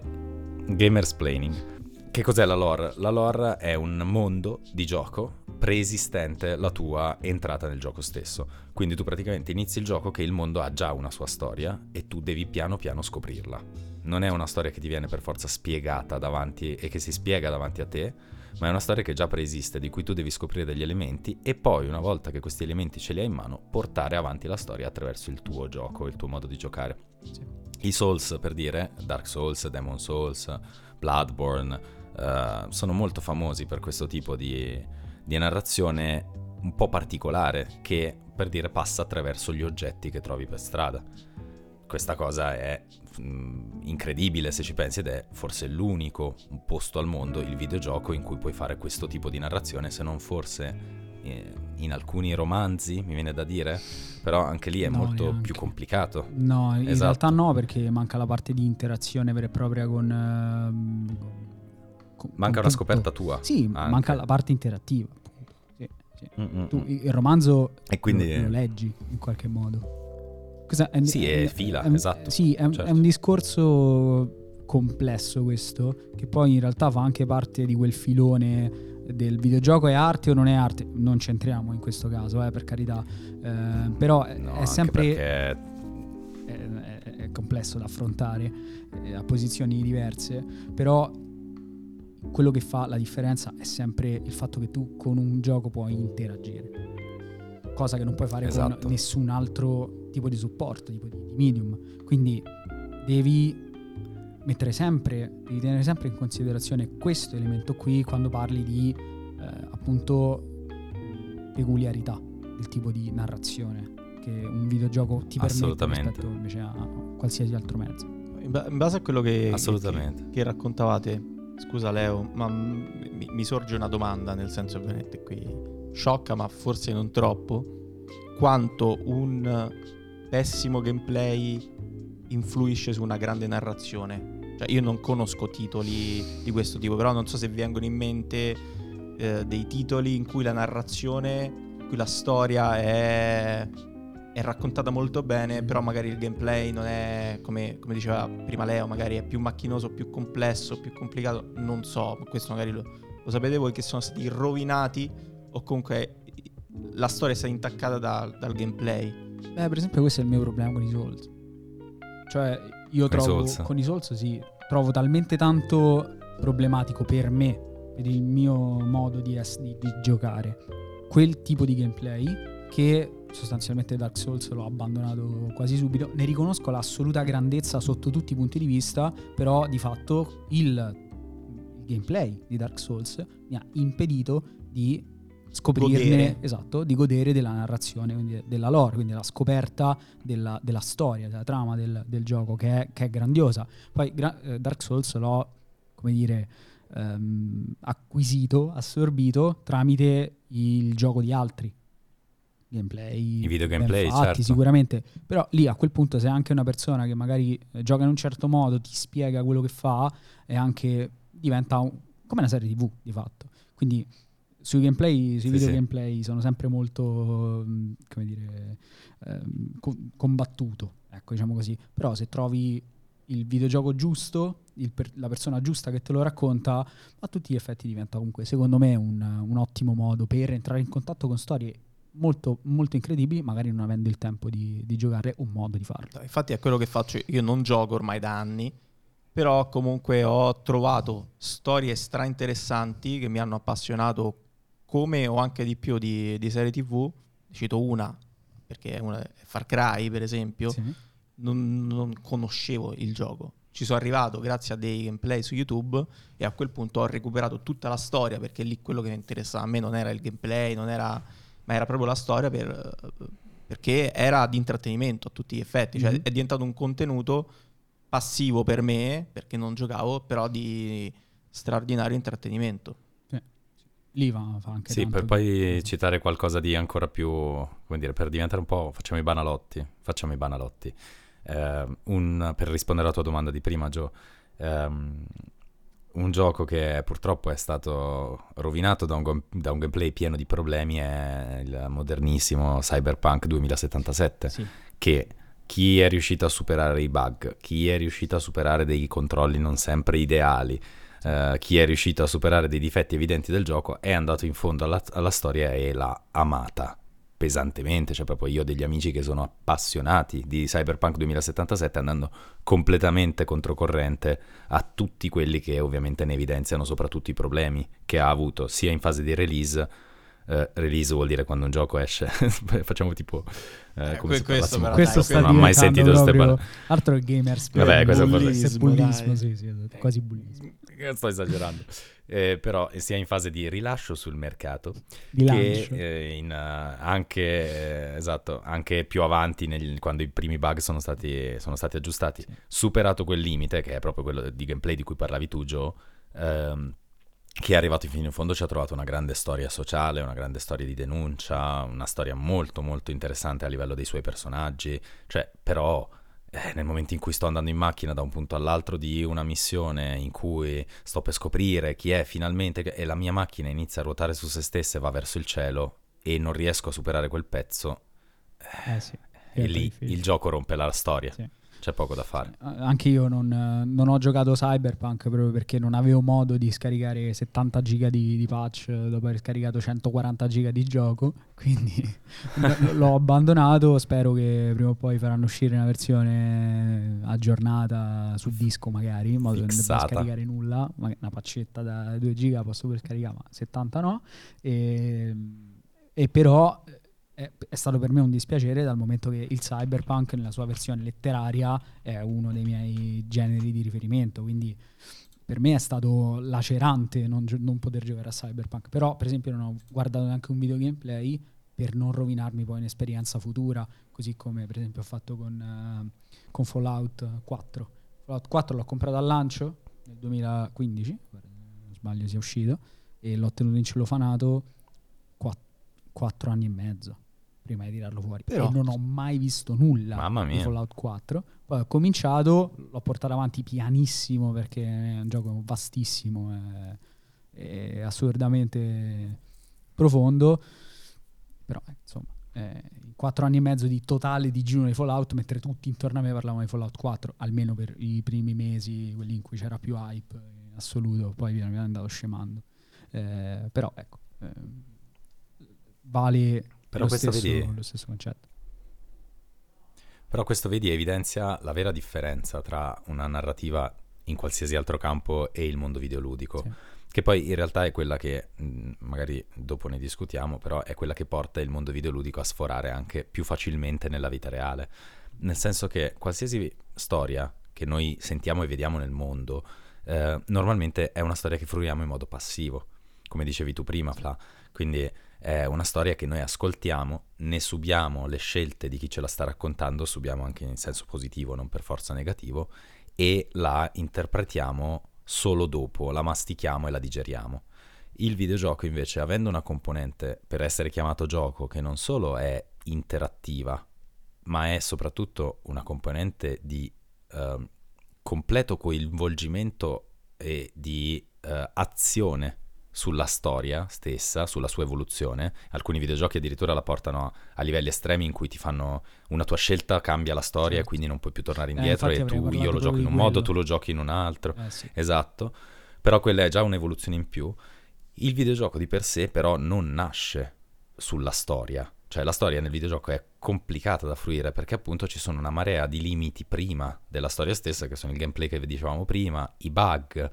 S1: Gamersplaining che cos'è la lore? La lore è un mondo di gioco preesistente la tua entrata nel gioco stesso. Quindi tu praticamente inizi il gioco che il mondo ha già una sua storia e tu devi piano piano scoprirla. Non è una storia che ti viene per forza spiegata davanti e che si spiega davanti a te, ma è una storia che già preesiste, di cui tu devi scoprire degli elementi e poi una volta che questi elementi ce li hai in mano, portare avanti la storia attraverso il tuo gioco, il tuo modo di giocare. Sì. I Souls, per dire, Dark Souls, Demon Souls, Bloodborne, uh, sono molto famosi per questo tipo di, di narrazione un po' particolare che per dire passa attraverso gli oggetti che trovi per strada. Questa cosa è mh, mm, incredibile se ci pensi ed è forse l'unico posto al mondo, il videogioco, in cui puoi fare questo tipo di narrazione, se non forse eh, in alcuni romanzi, mi viene da dire, però anche lì è no, molto neanche. più complicato.
S3: No, in esatto. realtà no, perché manca la parte di interazione vera e propria con...
S1: Manca una scoperta tua.
S3: Sì, anche. manca la parte interattiva. Sì, sì. Tu il romanzo e quindi... lo, lo, leggi in qualche modo.
S1: Cosa, è, sì, è, è fila, è, esatto.
S3: Sì, è, certo. è un discorso complesso questo, che poi in realtà fa anche parte di quel filone del videogioco è arte o non è arte, non c'entriamo in questo caso, eh, per carità, eh, però no, è sempre... Perché... È, è, complesso da affrontare eh, a posizioni diverse, però quello che fa la differenza è sempre il fatto che tu con un gioco puoi interagire. Cosa che non puoi fare esatto. con nessun altro tipo di supporto, tipo di, di medium. Quindi devi mettere sempre, devi tenere sempre in considerazione questo elemento qui quando parli di eh, appunto peculiarità del tipo di narrazione che un videogioco ti permette rispetto invece a qualsiasi altro mezzo.
S2: In base a quello che, che, che raccontavate, Scusa Leo, ma mi, mi, sorge una domanda, nel senso ovviamente qui sciocca, ma forse non troppo. Quanto un pessimo gameplay influisce su una grande narrazione? Cioè, io non conosco titoli di questo tipo, però non so se vengono in mente eh, dei titoli in cui la narrazione, in cui la storia è è raccontata molto bene, però magari il gameplay non è, come, come, diceva prima Leo, magari è più macchinoso, più complesso, più complicato, non so, questo magari lo, lo sapete voi che sono stati rovinati o comunque la storia è stata intaccata da, dal gameplay.
S3: Beh, per esempio questo è il mio problema con i Souls. Cioè, io con trovo, i con i Souls sì, trovo talmente tanto problematico per me, per il mio modo di, di, di giocare, quel tipo di gameplay che sostanzialmente Dark Souls l'ho abbandonato quasi subito. Ne riconosco l'assoluta grandezza sotto tutti i punti di vista, però di fatto il gameplay di Dark Souls mi ha impedito di scoprirne, godere. esatto, di godere della narrazione, quindi della lore, quindi la scoperta della, della storia, della trama del, del gioco che è, che è, grandiosa. Poi gra- eh, Dark Souls l'ho, come dire, ehm, acquisito, assorbito tramite il gioco di altri gameplay.
S1: I video gameplay,
S3: fatti,
S1: certo.
S3: sicuramente. Però lì a quel punto sei anche una persona che magari eh, gioca in un certo modo, ti spiega quello che fa e anche diventa un, come una serie TV di fatto. Quindi sui gameplay, sui sì, video sì. gameplay sono sempre molto, mm, come dire, ehm, combattuto, ecco diciamo così. Però se trovi il videogioco giusto, per, la persona giusta che te lo racconta, a tutti gli effetti diventa comunque, secondo me, un, un ottimo modo per entrare in contatto con storie molto, molto incredibili, magari non avendo il tempo di, di giocare un modo di farlo.
S2: Infatti è quello che faccio, io non gioco ormai da anni, però comunque ho trovato storie stra interessanti che mi hanno appassionato come o anche di più di, di serie tv. Cito una, perché è, una, Far Cry per esempio,
S3: Sì.
S2: non, non conoscevo il gioco. Ci sono arrivato grazie a dei gameplay su YouTube e a quel punto ho recuperato tutta la storia perché lì quello che mi interessava a me non era il gameplay, non era, ma era proprio la storia per- perché era di intrattenimento a tutti gli effetti. Cioè
S3: Mhm.
S2: è diventato un contenuto passivo per me perché non giocavo, però di straordinario intrattenimento.
S3: Lì va, fa anche
S1: Sì,
S3: tanto.
S1: per poi citare qualcosa di ancora più, come dire, per diventare un po', facciamo i banalotti, facciamo i banalotti. Eh, un- per rispondere alla tua domanda di prima, Gio, ehm, un gioco che purtroppo è stato rovinato da un, da un gameplay pieno di problemi è il modernissimo Cyberpunk 2077,
S3: Sì.
S1: che chi è riuscito a superare i bug, chi è riuscito a superare dei controlli non sempre ideali, eh, chi è riuscito a superare dei difetti evidenti del gioco è andato in fondo alla, alla storia e l'ha amata pesantemente, cioè proprio io ho degli amici che sono appassionati di Cyberpunk 2077 andando completamente controcorrente a tutti quelli che ovviamente ne evidenziano soprattutto i problemi che ha avuto sia in fase di release eh, release vuol dire quando un gioco esce facciamo tipo eh,
S2: Eh,
S1: come
S2: que- questo però,
S3: Questo sta
S1: non ho mai sentito ste
S3: proprio-
S1: parole.
S3: Altro gamers.
S1: Vabbè, questo è
S2: bullismo,
S3: bullismo, sì, sì, quasi bullismo.
S1: Eh, sto esagerando Eh, però sia in fase di rilascio sul mercato
S3: Di
S1: che eh, in, eh, anche, eh, esatto, anche più avanti negli- quando i primi bug sono stati, sono stati aggiustati,
S3: Sì.
S1: superato quel limite che è proprio quello di gameplay di cui parlavi tu Joe, ehm, che è arrivato fino in fondo ci ha trovato una grande storia sociale, una grande storia di denuncia, una storia molto molto interessante a livello dei suoi personaggi, cioè però eh, nel momento in cui sto andando in macchina da un punto all'altro di una missione in cui sto per scoprire chi è finalmente e la mia macchina inizia a ruotare su se stessa e va verso il cielo e non riesco a superare quel pezzo,
S3: Eh sì.
S1: e
S3: diventa
S1: lì
S3: difficile.
S1: il gioco rompe la storia,
S3: Sì.
S1: C'è poco da fare.
S3: Eh, Anche io non, eh, non ho giocato Cyberpunk proprio perché non avevo modo di scaricare 70 giga di, di patch eh, dopo aver scaricato 140 giga di gioco, quindi l'ho abbandonato. Spero che prima o poi faranno uscire una versione aggiornata su disco magari, in modo che non debba
S1: Fissata.
S3: scaricare nulla, una paccetta da 2 giga posso pure scaricare, ma 70 no. E, e però è, è stato per me un dispiacere dal momento che il cyberpunk nella sua versione letteraria è uno dei miei generi di riferimento, quindi per me è stato lacerante non, non poter giocare a cyberpunk, però per esempio non ho guardato neanche un video gameplay per non rovinarmi poi un'esperienza futura, così come per esempio ho fatto con, eh, con Fallout 4. Fallout 4 l'ho comprato al lancio nel 2015, guarda, se non sbaglio sia uscito, e l'ho tenuto in cellofanato 4 anni e mezzo prima di tirarlo fuori.
S2: Però-
S3: e non ho mai visto nulla di. Fallout 4 poi ho cominciato l'ho portato avanti pianissimo perché è un gioco vastissimo è, è assurdamente profondo. Però eh, insomma eh, in quattro anni e mezzo di totale digiuno di Fallout mentre tutti intorno a me parlavano di Fallout 4 almeno per i primi mesi quelli in cui c'era più hype in assoluto poi piano piano è andato scemando. Eh, però ecco ehm, vale
S1: Però
S3: lo,
S1: questo
S3: stesso,
S1: vedi-
S3: lo stesso concetto
S1: Però questo vedi evidenzia la vera differenza tra una narrativa in qualsiasi altro campo e il mondo videoludico.
S3: Sì.
S1: Che poi in realtà è quella che, mh, magari dopo ne discutiamo, però è quella che porta il mondo videoludico a sforare anche più facilmente nella vita reale. Nel senso che qualsiasi storia che noi sentiamo e vediamo nel mondo, eh, normalmente è una storia che fruiamo in modo passivo, come dicevi tu prima, Fla. Quindi è una storia che noi ascoltiamo, ne subiamo le scelte di chi ce la sta raccontando, subiamo anche in senso positivo, non per forza negativo, e la interpretiamo solo dopo, la mastichiamo e la digeriamo. Il videogioco invece, avendo una componente per essere chiamato gioco che non solo è interattiva, ma è soprattutto una componente di ehm, completo coinvolgimento e di eh, azione sulla storia stessa, sulla sua evoluzione. Alcuni videogiochi addirittura la portano a, livelli estremi in cui ti fanno una tua scelta cambia la storia
S3: Certo.
S1: e quindi non puoi più tornare
S3: Eh,
S1: indietro
S3: infatti
S1: e tu io lo gioco in un
S3: di
S1: modo,
S3: quello.
S1: tu lo giochi in un altro.
S3: Eh sì.
S1: Esatto. Però quella è già un'evoluzione in più. Il videogioco di per sé però non nasce sulla storia, Cioè la storia nel videogioco è complicata da fruire perché appunto ci sono una marea di limiti prima della storia stessa, che sono il gameplay che vi dicevamo prima, i bug,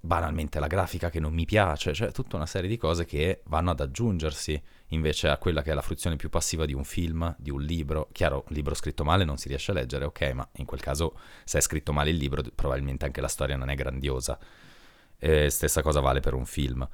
S1: banalmente la grafica che non mi piace, cioè tutta una serie di cose che vanno ad aggiungersi invece a quella che è la fruizione più passiva di un film, di un libro. Chiaro, un libro scritto male non si riesce a leggere, ok, ma in quel caso se è scritto male il libro probabilmente anche la storia non è grandiosa. E stessa cosa vale per un film.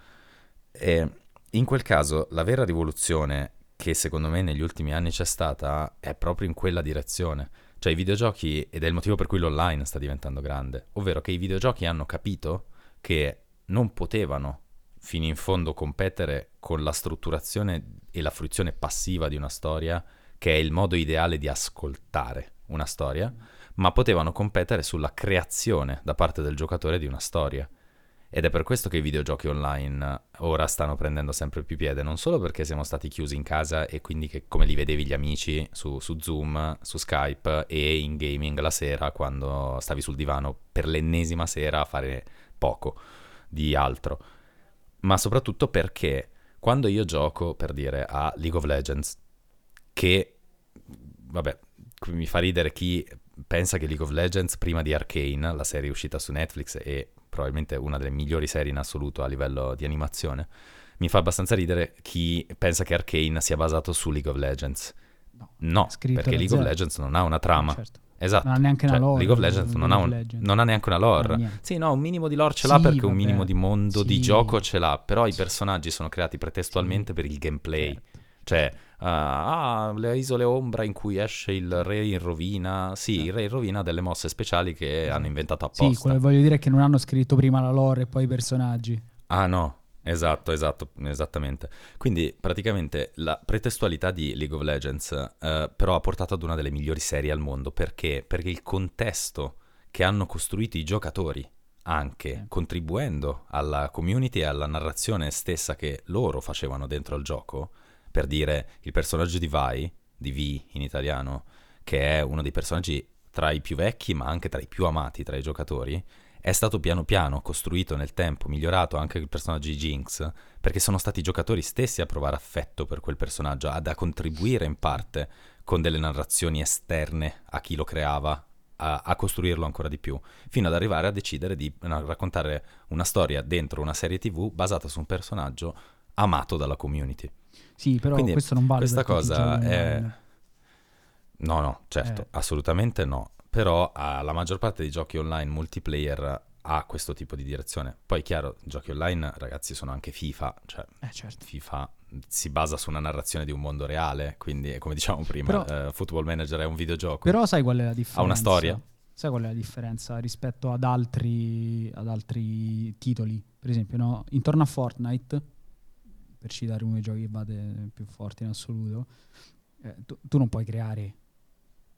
S1: E in quel caso la vera rivoluzione che secondo me negli ultimi anni c'è stata è proprio in quella direzione. Cioè i videogiochi, ed è il motivo per cui l'online sta diventando grande, ovvero che i videogiochi hanno capito che non potevano fino in fondo competere con la strutturazione e la fruizione passiva di una storia, che è il modo ideale di ascoltare una storia, ma potevano competere sulla creazione da parte del giocatore di una storia. Ed è per questo che i videogiochi online ora stanno prendendo sempre più piede, non solo perché siamo stati chiusi in casa e quindi che, come li vedevi gli amici su, su, Zoom, su Skype e in gaming la sera quando stavi sul divano per l'ennesima sera a fare poco di altro, ma soprattutto perché quando io gioco, per dire, a League of Legends, che, vabbè, mi fa ridere chi pensa che League of Legends, prima di Arcane, la serie uscita su Netflix e probabilmente una delle migliori serie in assoluto a livello di animazione, mi fa abbastanza ridere chi pensa che Arcane sia basato su League of Legends. No, no perché League zero. of Legends non ha una trama. Certo. Esatto.
S3: Non ha neanche
S1: cioè,
S3: una lore.
S1: League of Legends non, ha, un, Legends. non ha, neanche una lore. Sì, no, un minimo di lore ce l'ha perché vabbè. un minimo di mondo sì. di gioco ce l'ha, però sì. i personaggi sono creati pretestualmente sì. per il gameplay. Certo. Cioè, uh, ah, le isole ombra in cui esce il re in rovina. Sì, il re in rovina ha delle mosse speciali che hanno inventato apposta.
S3: Sì, quello che voglio dire è che non hanno scritto prima la lore e poi i personaggi.
S1: Ah no, Esatto, esatto, esattamente. Quindi praticamente la pretestualità di League of Legends eh, però ha portato ad una delle migliori serie al mondo. Perché? Perché il contesto che hanno costruito i giocatori, anche contribuendo alla community e alla narrazione stessa che loro facevano dentro al gioco, per dire il personaggio di Vi, di V in italiano, che è uno dei personaggi tra i più vecchi ma anche tra i più amati tra i giocatori, è stato piano piano costruito nel tempo, migliorato anche il personaggio di Jinx, perché sono stati i giocatori stessi a provare affetto per quel personaggio, ad a contribuire in parte con delle narrazioni esterne a chi lo creava, a, a, costruirlo ancora di più, fino ad arrivare a decidere di no, raccontare una storia dentro una serie TV basata su un personaggio amato dalla community.
S3: Sì, però
S1: Quindi
S3: questo non vale
S1: questa cosa è... No, no, certo, eh. assolutamente no però uh, la maggior parte dei giochi online multiplayer ha questo tipo di direzione. Poi chiaro, giochi online, ragazzi, sono anche FIFA, cioè
S3: eh, certo.
S1: FIFA si basa su una narrazione di un mondo reale, quindi come dicevamo prima, però, uh, Football Manager è un videogioco.
S3: Però sai qual è la differenza?
S1: Ha una storia.
S3: Sai qual è la differenza rispetto ad altri, ad altri titoli? Per esempio, no? intorno a Fortnite, per citare uno dei giochi che vade più forti in assoluto, eh, tu, tu non puoi creare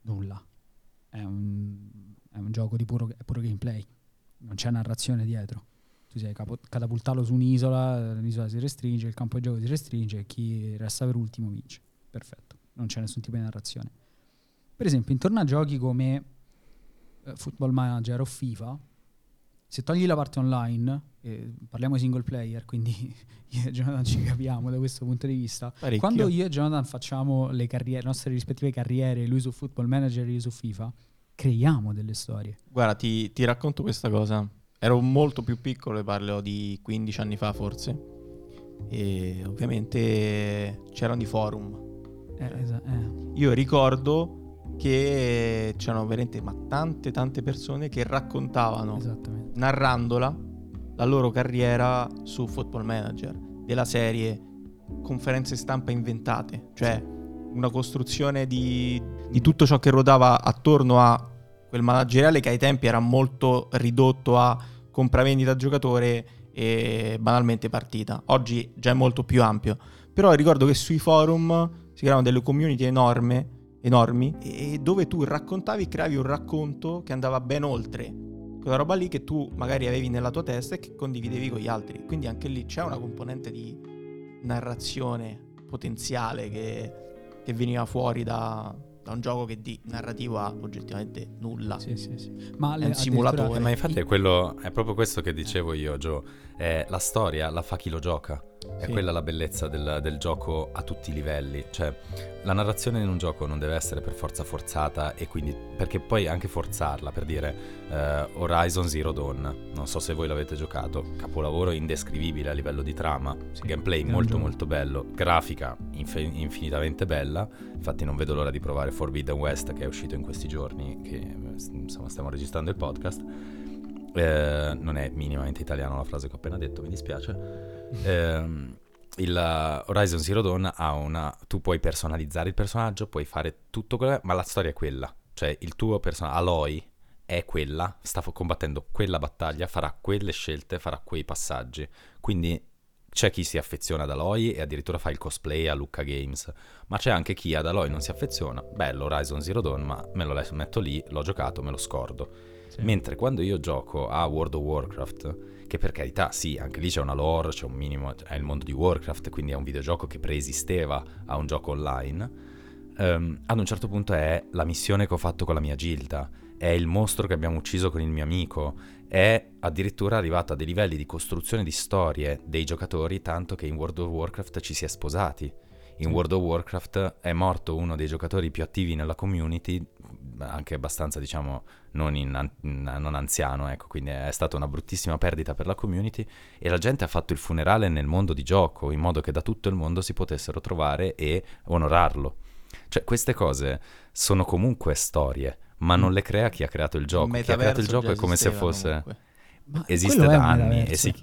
S3: nulla è un, è un gioco di puro, puro, gameplay, non c'è narrazione dietro. Tu sei capo, catapultato su un'isola, l'isola si restringe, il campo di gioco si restringe e chi resta per ultimo vince. Perfetto, non c'è nessun tipo di narrazione. Per esempio, intorno a giochi come uh, Football Manager o FIFA, se togli la parte online, eh, parliamo di single player, quindi io e Jonathan ci capiamo da questo punto di vista. Parecchio. Quando io e Jonathan facciamo le carriere, nostre rispettive carriere, lui su Football Manager e io su FIFA, creiamo delle storie.
S2: Guarda, ti, ti racconto questa cosa. Ero molto più piccolo, parlo di 15 anni fa forse. E ovviamente c'erano i forum.
S3: Eh, esa- eh.
S2: Io ricordo che c'erano veramente ma tante tante persone che raccontavano narrandola la loro carriera su Football Manager della serie conferenze stampa inventate. Cioè una costruzione di, di tutto ciò che ruotava attorno a quel manageriale che ai tempi era molto ridotto a compravendita giocatore e banalmente partita. Oggi già è molto più ampio. Però ricordo che sui forum si creavano delle community enorme enormi e dove tu raccontavi, creavi un racconto che andava ben oltre quella roba lì che tu magari avevi nella tua testa e che condividevi con gli altri. Quindi anche lì c'è una componente di narrazione potenziale che, che veniva fuori da, da un gioco che di narrativo ha oggettivamente nulla.
S3: Sì, sì, sì. Ma
S2: è un simulatore.
S1: Ma infatti è, quello, è proprio questo che dicevo io, Gio. È la storia la fa chi lo gioca. È
S2: Sì.
S1: quella la bellezza del, del gioco a tutti i livelli. Cioè, la narrazione in un gioco non deve essere per forza forzata e quindi... Perché poi anche forzarla, per dire eh, Horizon Zero Dawn, non so se voi l'avete giocato, capolavoro indescrivibile a livello di trama,
S3: Sì,
S1: gameplay molto
S3: gioco.
S1: molto bello, grafica infe- infinitamente bella, infatti non vedo l'ora di provare Forbidden West che è uscito in questi giorni, che eh, insomma stiamo registrando il podcast. Eh, non è minimamente italiano la frase che ho appena detto, mi dispiace. Ehm, il Horizon Zero Dawn ha una... Tu puoi personalizzare il personaggio, puoi fare tutto quello, ma la storia è quella. Cioè il tuo personaggio, Aloy, è quella, sta combattendo quella battaglia, farà quelle scelte, farà quei passaggi. Quindi c'è chi si affeziona ad Aloy e addirittura fa il cosplay a Lucca Games, ma c'è anche chi ad Aloy non si affeziona. Bello Horizon Zero Dawn, ma me lo metto lì, l'ho giocato, me lo scordo.
S3: Sì.
S1: Mentre quando io gioco a World of Warcraft, che per carità sì, anche lì c'è una lore, c'è un minimo, è il mondo di Warcraft, quindi è un videogioco che preesisteva a un gioco online, ehm, ad un certo punto è la missione che ho fatto con la mia gilda, è il mostro che abbiamo ucciso con il mio amico, è addirittura arrivato a dei livelli di costruzione di storie dei giocatori, tanto che in World of Warcraft ci si è sposati. In World of Warcraft è morto uno dei giocatori più attivi nella community, anche abbastanza, diciamo, non, in non anziano, ecco, quindi è stata una bruttissima perdita per la community e la gente ha fatto il funerale nel mondo di gioco, in modo che da tutto il mondo si potessero trovare e onorarlo. Cioè, queste cose sono comunque storie, ma non le crea chi ha creato il gioco. Chi ha creato il gioco è come se fosse... Esiste da anni e, si-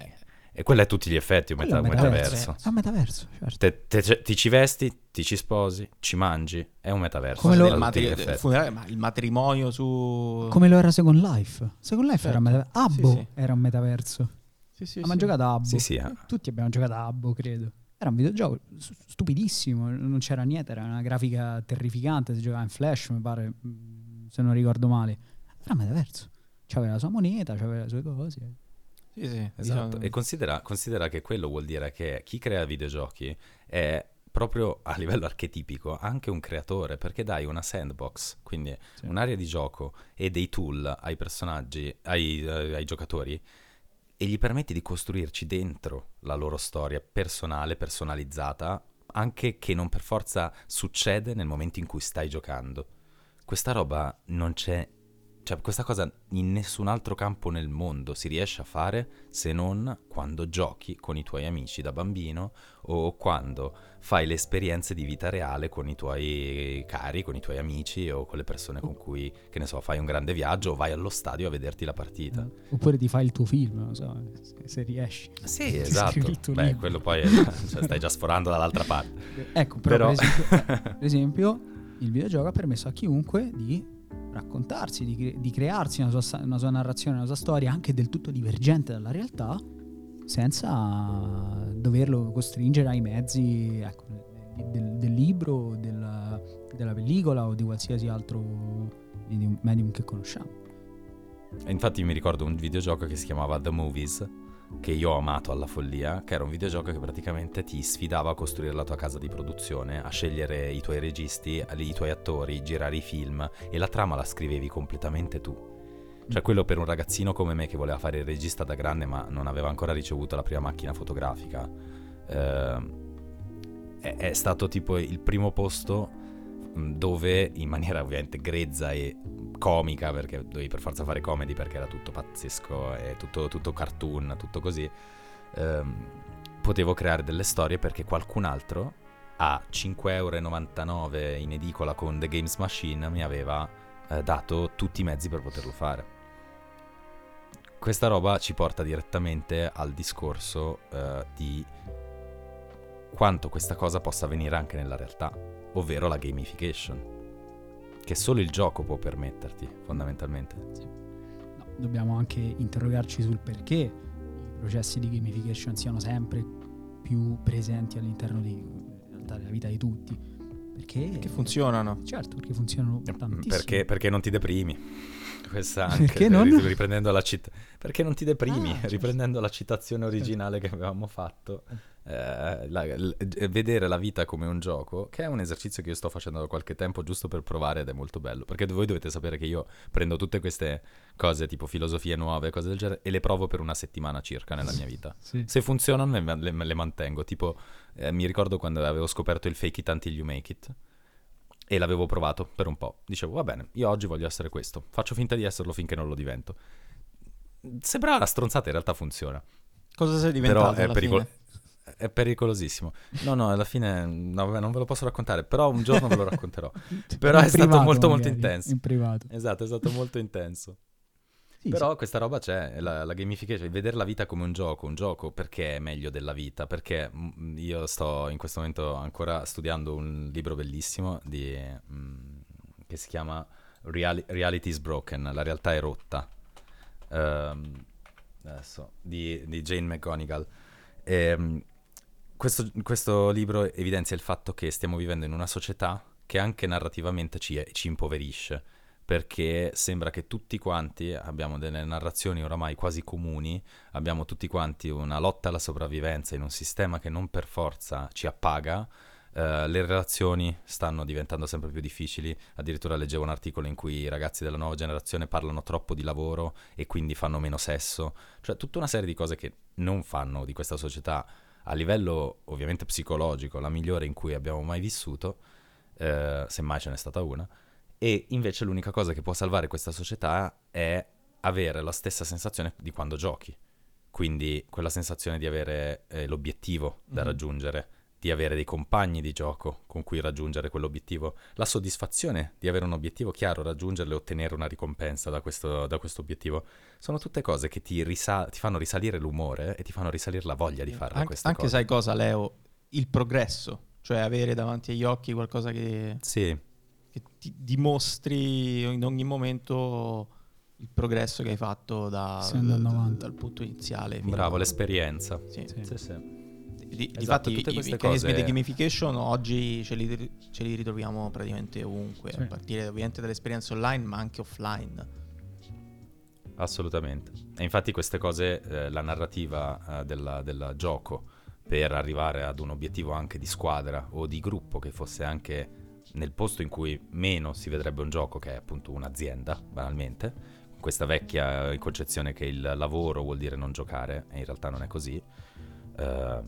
S1: e quello è a tutti gli effetti un, meta-
S3: un
S1: metaverso.
S3: È un metaverso, certo.
S1: Te- te- ti ci vesti, ti ci sposi, ci mangi, è un metaverso.
S3: Come lo-
S2: il, matri- funerale, ma il matrimonio su...
S3: Come lo era Second Life. Second Life era un
S2: Certo.
S3: metaverso. Abbo
S2: Sì, sì.
S3: era un metaverso.
S2: Sì, sì,
S3: Abbiamo
S2: sì.
S3: giocato a Abbo.
S1: Sì, sì, eh.
S3: Tutti abbiamo giocato a Abbo, credo. Era un videogioco stupidissimo, non c'era niente, era una grafica terrificante, si giocava in flash, mi pare, mm, se non ricordo male. Era un metaverso. C'aveva la sua moneta, c'aveva le sue cose.
S2: Sì, sì,
S1: Esatto,
S2: diciamo-
S1: e considera, considera che quello vuol dire che chi crea videogiochi è proprio a livello archetipico anche un creatore, perché dai una sandbox, quindi
S3: Sì.
S1: un'area di gioco e dei tool ai personaggi, ai, eh, ai giocatori, e gli permetti di costruirci dentro la loro storia personale, personalizzata, anche che non per forza succede nel momento in cui stai giocando. Questa roba non c'è, cioè questa cosa in nessun altro campo nel mondo si riesce a fare se non quando giochi con i tuoi amici da bambino o quando fai le esperienze di vita reale con i tuoi cari, con i tuoi amici o con le persone con cui, che ne so, fai un grande viaggio o vai allo stadio a vederti la partita.
S3: Oppure ti fai il tuo film, non so, se- riesci.
S1: Sì, esatto. Beh, quello poi è, cioè, stai già sforando dall'altra parte.
S3: Ecco, però,
S1: Però-
S3: Per, esempio, per esempio, il videogioco ha permesso a chiunque di raccontarsi, di, cre- di crearsi una sua, una sua narrazione, una sua storia anche del tutto divergente dalla realtà, senza doverlo costringere ai mezzi ecco, del, del libro, della, della pellicola o di qualsiasi altro medium, che conosciamo.
S1: Infatti mi ricordo un videogioco che si chiamava The Movies, che io ho amato alla follia, che era un videogioco che praticamente ti sfidava a costruire la tua casa di produzione, a scegliere i tuoi registi, i tuoi attori, girare i film e la trama la scrivevi completamente tu. Cioè quello per un ragazzino come me che voleva fare il regista da grande ma non aveva ancora ricevuto la prima macchina fotografica, eh, è, è stato tipo il primo posto dove in maniera ovviamente grezza e comica perché dovevi per forza fare comedy perché era tutto pazzesco e tutto, tutto cartoon, tutto così ehm, potevo creare delle storie perché qualcun altro a 5,99€ in edicola con The Games Machine mi aveva eh, dato tutti i mezzi per poterlo fare. Questa roba ci porta direttamente al discorso eh, di quanto questa cosa possa avvenire anche nella realtà, ovvero la gamification, che solo il gioco può permetterti, fondamentalmente.
S3: No, dobbiamo anche interrogarci sul perché i processi di gamification siano sempre più presenti all'interno di, in realtà, della vita di tutti. Perché
S2: Che funzionano.
S3: Certo, perché funzionano tantissimo.
S1: Perché, perché non ti deprimi? Questa anche,
S3: Perché non?
S1: ri- riprendendo la cita- perché non ti deprimi?
S3: Ah, certo.
S1: Riprendendo la citazione originale che avevamo fatto. Eh, la- l- vedere la vita come un gioco, che è un esercizio che io sto facendo da qualche tempo giusto per provare ed è molto bello, perché voi dovete sapere che io prendo tutte queste cose tipo filosofie nuove, cose del genere, e le provo per una settimana circa nella mia vita.
S3: Sì.
S1: Se funzionano le, le- le mantengo, tipo eh, mi ricordo quando avevo scoperto il fake it until you make it. E l'avevo provato per un po'. Dicevo, va bene, io oggi voglio essere questo. Faccio finta di esserlo finché non lo divento. Sembra una stronzata, in realtà funziona.
S2: Cosa sei diventato
S1: Però è,
S2: alla
S1: pericol-
S2: fine?
S1: È pericolosissimo. No, no, alla fine no, vabbè, non ve lo posso raccontare, però un giorno ve lo racconterò. Però
S3: In
S1: è stato molto, molto
S3: magari,
S1: intenso.
S3: In privato.
S1: Esatto, è stato molto intenso.
S3: Sì,
S1: Però questa roba c'è, la, la gamification, vedere la vita come un gioco, un gioco perché è meglio della vita, perché mm, io sto in questo momento ancora studiando un libro bellissimo di, mm, che si chiama Reali- Reality is Broken, la realtà è rotta, Ehm, adesso, di, di Jane McGonigal. Ehm, questo, questo libro evidenzia il fatto che stiamo vivendo in una società che anche narrativamente ci, ci impoverisce perché sembra che tutti quanti abbiamo delle narrazioni oramai quasi comuni, abbiamo tutti quanti una lotta alla sopravvivenza in un sistema che non per forza ci appaga, eh, le relazioni stanno diventando sempre più difficili, addirittura leggevo un articolo in cui i ragazzi della nuova generazione parlano troppo di lavoro e quindi fanno meno sesso, cioè tutta una serie di cose che non fanno di questa società a livello ovviamente psicologico la migliore in cui abbiamo mai vissuto, eh, semmai ce n'è stata una, e invece l'unica cosa che può salvare questa società è avere la stessa sensazione di quando giochi. Quindi quella sensazione di avere eh, l'obiettivo da
S2: Mhm.
S1: raggiungere, di avere dei compagni di gioco con cui raggiungere quell'obiettivo, la soddisfazione di avere un obiettivo chiaro, raggiungerlo e ottenere una ricompensa da questo, da questo obiettivo. Sono tutte cose che ti, risa- ti fanno risalire l'umore e ti fanno risalire la voglia di fare
S2: Anche,
S1: queste
S2: anche
S1: cose.
S2: sai cosa, Leo? Il progresso, cioè avere davanti agli occhi qualcosa che,
S1: Sì,
S2: che ti dimostri in ogni momento il progresso che hai fatto da- da- dal punto iniziale. fino
S1: bravo,
S2: a-
S1: l'esperienza.
S2: Sì.
S3: Sì.
S2: Di,
S1: Esatto,
S2: difatti
S1: tutte
S2: i
S1: queste
S2: meccanismi
S1: cose-
S2: di gamification oggi ce li, ce li ritroviamo praticamente ovunque,
S3: Sì.
S2: a partire ovviamente dall'esperienza online ma anche offline.
S1: Assolutamente. E infatti queste cose, eh, la narrativa eh, della- del gioco per arrivare ad un obiettivo anche di squadra o di gruppo che fosse anche nel posto in cui meno si vedrebbe un gioco, che è appunto un'azienda, banalmente, con questa vecchia concezione che il lavoro vuol dire non giocare, e in realtà non è così, ehm,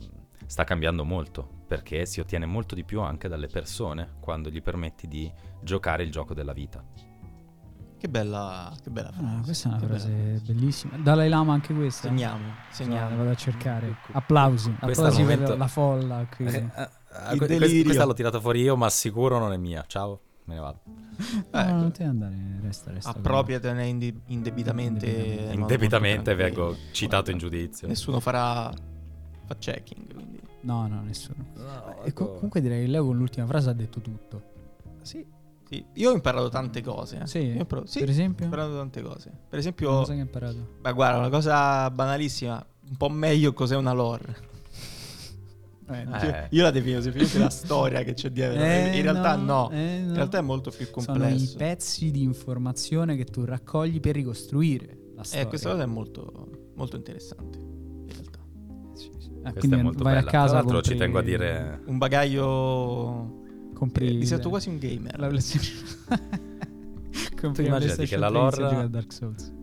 S1: sta cambiando molto, perché si ottiene molto di più anche dalle persone quando gli permetti di giocare il gioco della vita.
S2: Che bella, che bella frase.
S3: Ah, questa è una
S2: che
S3: frase
S2: bella.
S3: bellissima. Dalai Lama anche questa.
S2: Segniamo, segniamo.
S3: vado a cercare. Applausi.
S1: Questo
S3: Applausi
S1: al
S3: per
S1: momento-
S3: la folla qui.
S1: Eh, eh,
S2: Il
S1: que- questa, questa l'ho tirata fuori io, ma sicuro non è mia. Ciao, me ne vado.
S3: No,
S2: ecco.
S3: non te ne andare, resta, resta.
S2: Appropriatene indebitamente.
S3: Indebitamente.
S1: Indebitamente vengo citato in giudizio.
S2: Nessuno farà fact checking, quindi.
S3: No, no, nessuno.
S1: No,
S3: E co-
S1: ecco.
S3: comunque direi che Leo con l'ultima frase ha detto tutto.
S2: Sì, sì. Io ho imparato tante cose. eh.
S3: Sì?
S2: Io ho imparato, sì,
S3: Per
S2: ho
S3: esempio?
S2: imparato tante cose. Per esempio,
S3: cosa che hai imparato.
S2: beh, guarda, una cosa banalissima, un po' meglio cos'è una lore.
S3: Eh,
S1: Eh.
S2: Io, io la definito semplicemente la storia che c'è dietro.
S3: Eh,
S2: in realtà no.
S3: eh, no.
S2: In realtà è molto più
S3: Sono i
S2: complesso.
S3: pezzi di informazione che tu raccogli per ricostruire la storia.
S2: Eh, questa cosa è molto, molto interessante.
S3: Ah,
S1: Questa è molto
S3: vai
S1: bella.
S3: a casa
S1: Tra l'altro
S3: compri-
S1: ci tengo a dire...
S2: Un bagaglio.
S3: compri
S2: Eh, sento quasi un gamer.
S3: la PlayStation. compri
S1: Tu
S3: la
S1: immaginati che
S3: PlayStation
S1: la
S3: 3
S1: lore-
S3: a Dark Souls.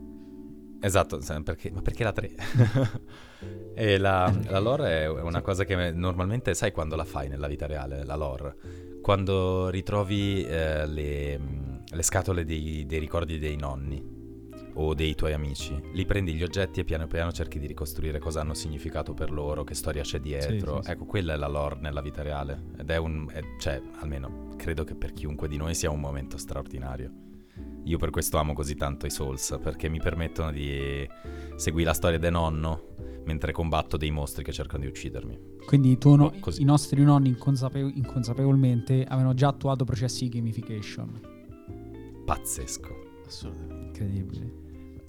S1: Esatto, perché, ma perché la 3? e la, la lore è una cosa che normalmente sai quando la fai nella vita reale, la lore. Quando ritrovi eh, le, le scatole dei, dei ricordi dei nonni o dei tuoi amici, li prendi gli oggetti e piano piano cerchi di ricostruire cosa hanno significato per loro, che storia c'è dietro.
S3: Sì, sì, sì.
S1: Ecco, quella è la lore nella vita reale. Ed è un... è- cioè, almeno credo che per chiunque di noi sia un momento straordinario. Io per questo amo così tanto i Souls, perché mi permettono di seguire la storia del nonno mentre combatto dei mostri che cercano di uccidermi.
S3: Quindi tu no-
S1: Oh,
S3: i nostri nonni inconsapevo- inconsapevolmente avevano già attuato processi di gamification.
S1: Pazzesco.
S2: Assolutamente.
S3: Incredibile.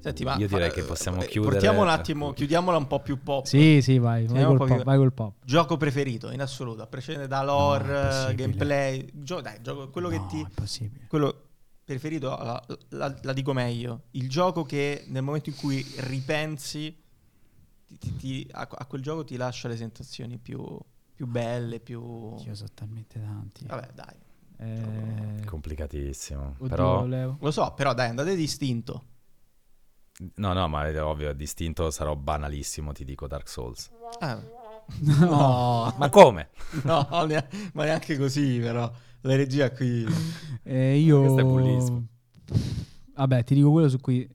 S2: Senti, ma
S1: Io direi
S2: fa-
S1: che possiamo
S2: eh,
S1: chiudere-
S2: Portiamo un attimo, chiudiamola un po' più pop.
S3: Sì, sì, vai, vai col, pop,
S2: più-
S3: vai col pop.
S2: Gioco preferito in assoluto, a prescindere da lore,
S3: No,
S2: gameplay, gio- dai, gioco- quello che
S3: No,
S2: ti
S3: è possibile.
S2: quello preferito, la, la- la dico meglio, il gioco che nel momento in cui ripensi ti- ti- ti- a, a quel gioco ti lascia le sensazioni più, più belle, più...
S3: Io so talmente tanti.
S2: Vabbè, dai.
S3: Eh,
S1: Complicatissimo.
S3: oddio,
S1: Però.
S2: Lo so, però dai, andate distinto.
S1: No, no, ma è ovvio, distinto sarò banalissimo, ti dico Dark Souls.
S2: Eh,
S3: No.
S1: Ma come?
S2: no, nea- ma neanche così, però. La regia qui...
S3: Eh, io...
S1: Questo è bullismo.
S3: Vabbè, ti dico quello su cui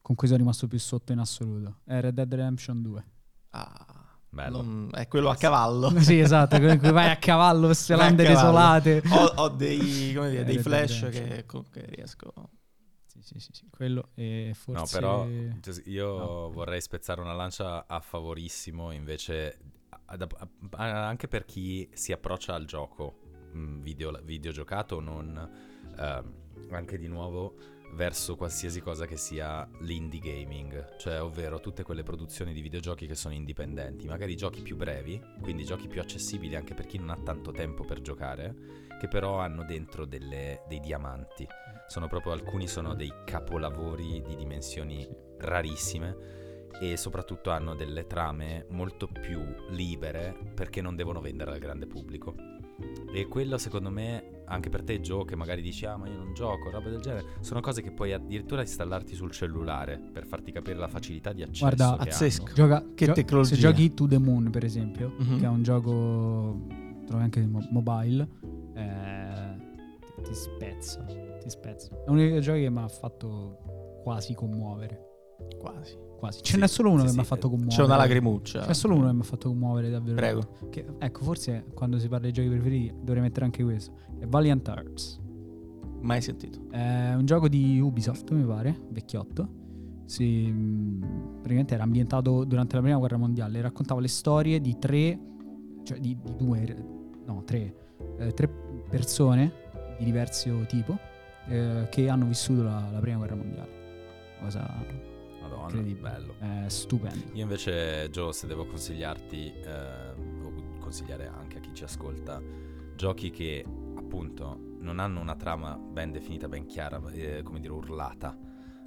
S3: con cui sono rimasto più sotto in assoluto. È Red Dead Redemption 2.
S2: Ah,
S1: Bello.
S2: non- è quello a cavallo.
S3: sì, esatto, quello in cui vai a cavallo
S2: Vai a
S3: lande desolate.
S2: Ho, ho dei, come dire, dei flash che comunque riesco...
S3: Sì, sì, sì, sì, quello e forse...
S1: No, però cioè, io
S3: no.
S1: vorrei spezzare una lancia a favorissimo invece ad- a- anche per chi si approccia al gioco mh, video, videogiocato non ehm, anche di nuovo verso qualsiasi cosa che sia l'indie gaming, cioè ovvero tutte quelle produzioni di videogiochi che sono indipendenti, magari giochi più brevi, quindi giochi più accessibili anche per chi non ha tanto tempo per giocare, che però hanno dentro delle- dei diamanti. Sono proprio alcuni sono dei capolavori di dimensioni rarissime e soprattutto hanno delle trame molto più libere perché non devono vendere al grande pubblico. E quello secondo me, anche per te Joe che magari dici ah ma io non gioco, roba del genere, sono cose che puoi addirittura installarti sul cellulare per farti capire la facilità di accesso
S3: Guarda,
S1: che
S2: pazzesco.
S1: hanno.
S3: Gioca,
S2: Che
S3: gio-
S2: tecnologia.
S3: Se giochi To The Moon, per esempio,
S2: Mhm.
S3: che è un gioco, trovi anche mo- mobile, eh, ti spezza, ti spezza. È uno dei giochi che mi ha fatto quasi commuovere.
S2: Quasi.
S3: Quasi. Ce
S1: Sì,
S3: n'è solo uno
S1: sì,
S3: che
S1: sì.
S3: mi ha fatto commuovere.
S2: C'è una lacrimuccia.
S3: C'è solo uno che mi ha fatto commuovere davvero.
S2: Prego.
S3: Che- ecco, forse quando si parla dei giochi preferiti dovrei mettere anche questo. È Valiant Arts.
S2: Mai sentito.
S3: È un gioco di Ubisoft, mi pare, vecchiotto. Si, mh, praticamente era ambientato durante la prima guerra mondiale. Raccontava le storie di tre, cioè di, di due, no, tre, eh, tre persone di diverso tipo eh, che hanno vissuto la, la prima guerra mondiale. Cosa
S1: Madonna,
S3: incredibile.
S1: bello.
S3: È stupendo.
S1: Io invece, Joe, se devo consigliarti, eh, o consigliare anche a chi ci ascolta, giochi che appunto non hanno una trama ben definita, ben chiara, eh, come dire, urlata,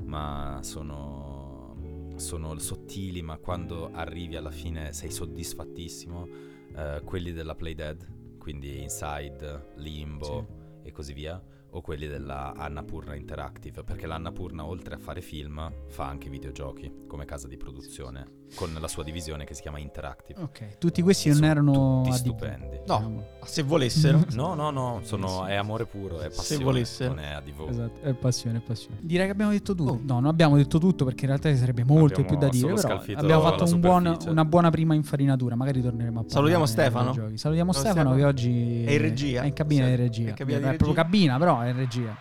S1: ma sono, sono sottili, ma quando arrivi alla fine sei soddisfattissimo, eh, quelli della Playdead, quindi Inside, Limbo e così via, o quelli della Annapurna Interactive, perché l'Annapurna oltre a fare film fa anche videogiochi come casa di produzione, con la sua divisione che si chiama Interactive.
S3: Ok, tutti questi non
S1: Sono
S3: erano
S1: tutti stupendi.
S2: No,
S3: diciamo.
S2: se volessero.
S1: No, no, no, sono- è amore puro, è
S2: Se
S1: passione,
S2: volesse.
S1: non è ADV.
S3: Esatto, è passione, è passione. Direi che abbiamo detto tutto.
S2: Oh.
S3: No, non abbiamo detto tutto perché in realtà ci sarebbe molto
S1: Abbiamo
S3: più da dire. Però abbiamo fatto un buon- una buona prima infarinatura. Magari torneremo a parlare
S2: Salutiamo Stefano.
S3: Salutiamo Stefano,
S2: Stefano.
S3: che oggi
S2: È in regia.
S3: È in cabina
S2: Sì,
S3: di
S2: è
S3: regia.
S2: in cabina
S3: è
S2: di
S3: proprio
S2: regia.
S3: cabina, però in regia.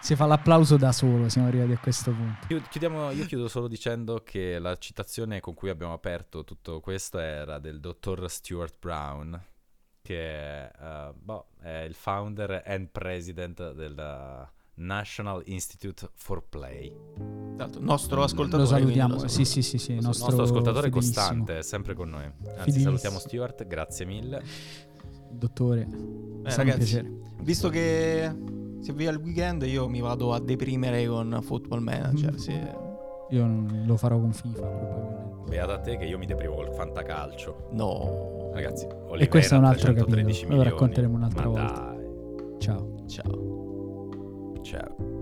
S3: Si fa l'applauso da solo. Siamo arrivati a questo punto.
S1: Chiud- Chiudiamo, io chiudo solo dicendo che la citazione con cui abbiamo aperto tutto questo era del dottor Stuart Brown, che è, eh, boh, è il founder and president del eh, National Institute for Play.
S2: Tanto, nostro ascoltatore.
S3: Lo salutiamo.
S2: lo
S3: Sì, sì, sì, sì.
S1: Il
S3: Nostro,
S1: nostro ascoltatore costante, è sempre con noi. Anzi, salutiamo Stuart, grazie mille.
S3: Dottore,
S2: Eh, ragazzi, visto che si avvia il weekend, io mi vado a deprimere con Football Manager.
S3: Mm.
S2: sì.
S3: Io non lo farò con FIFA probabilmente.
S1: Beata te che io mi deprimo col fantacalcio.
S2: No.
S1: Ragazzi,
S3: E questo è un altro
S1: 313
S3: capitolo, lo
S1: milioni.
S3: racconteremo un'altra
S1: Ma
S3: volta.
S1: dai,
S3: Ciao.
S2: Ciao.
S1: ciao.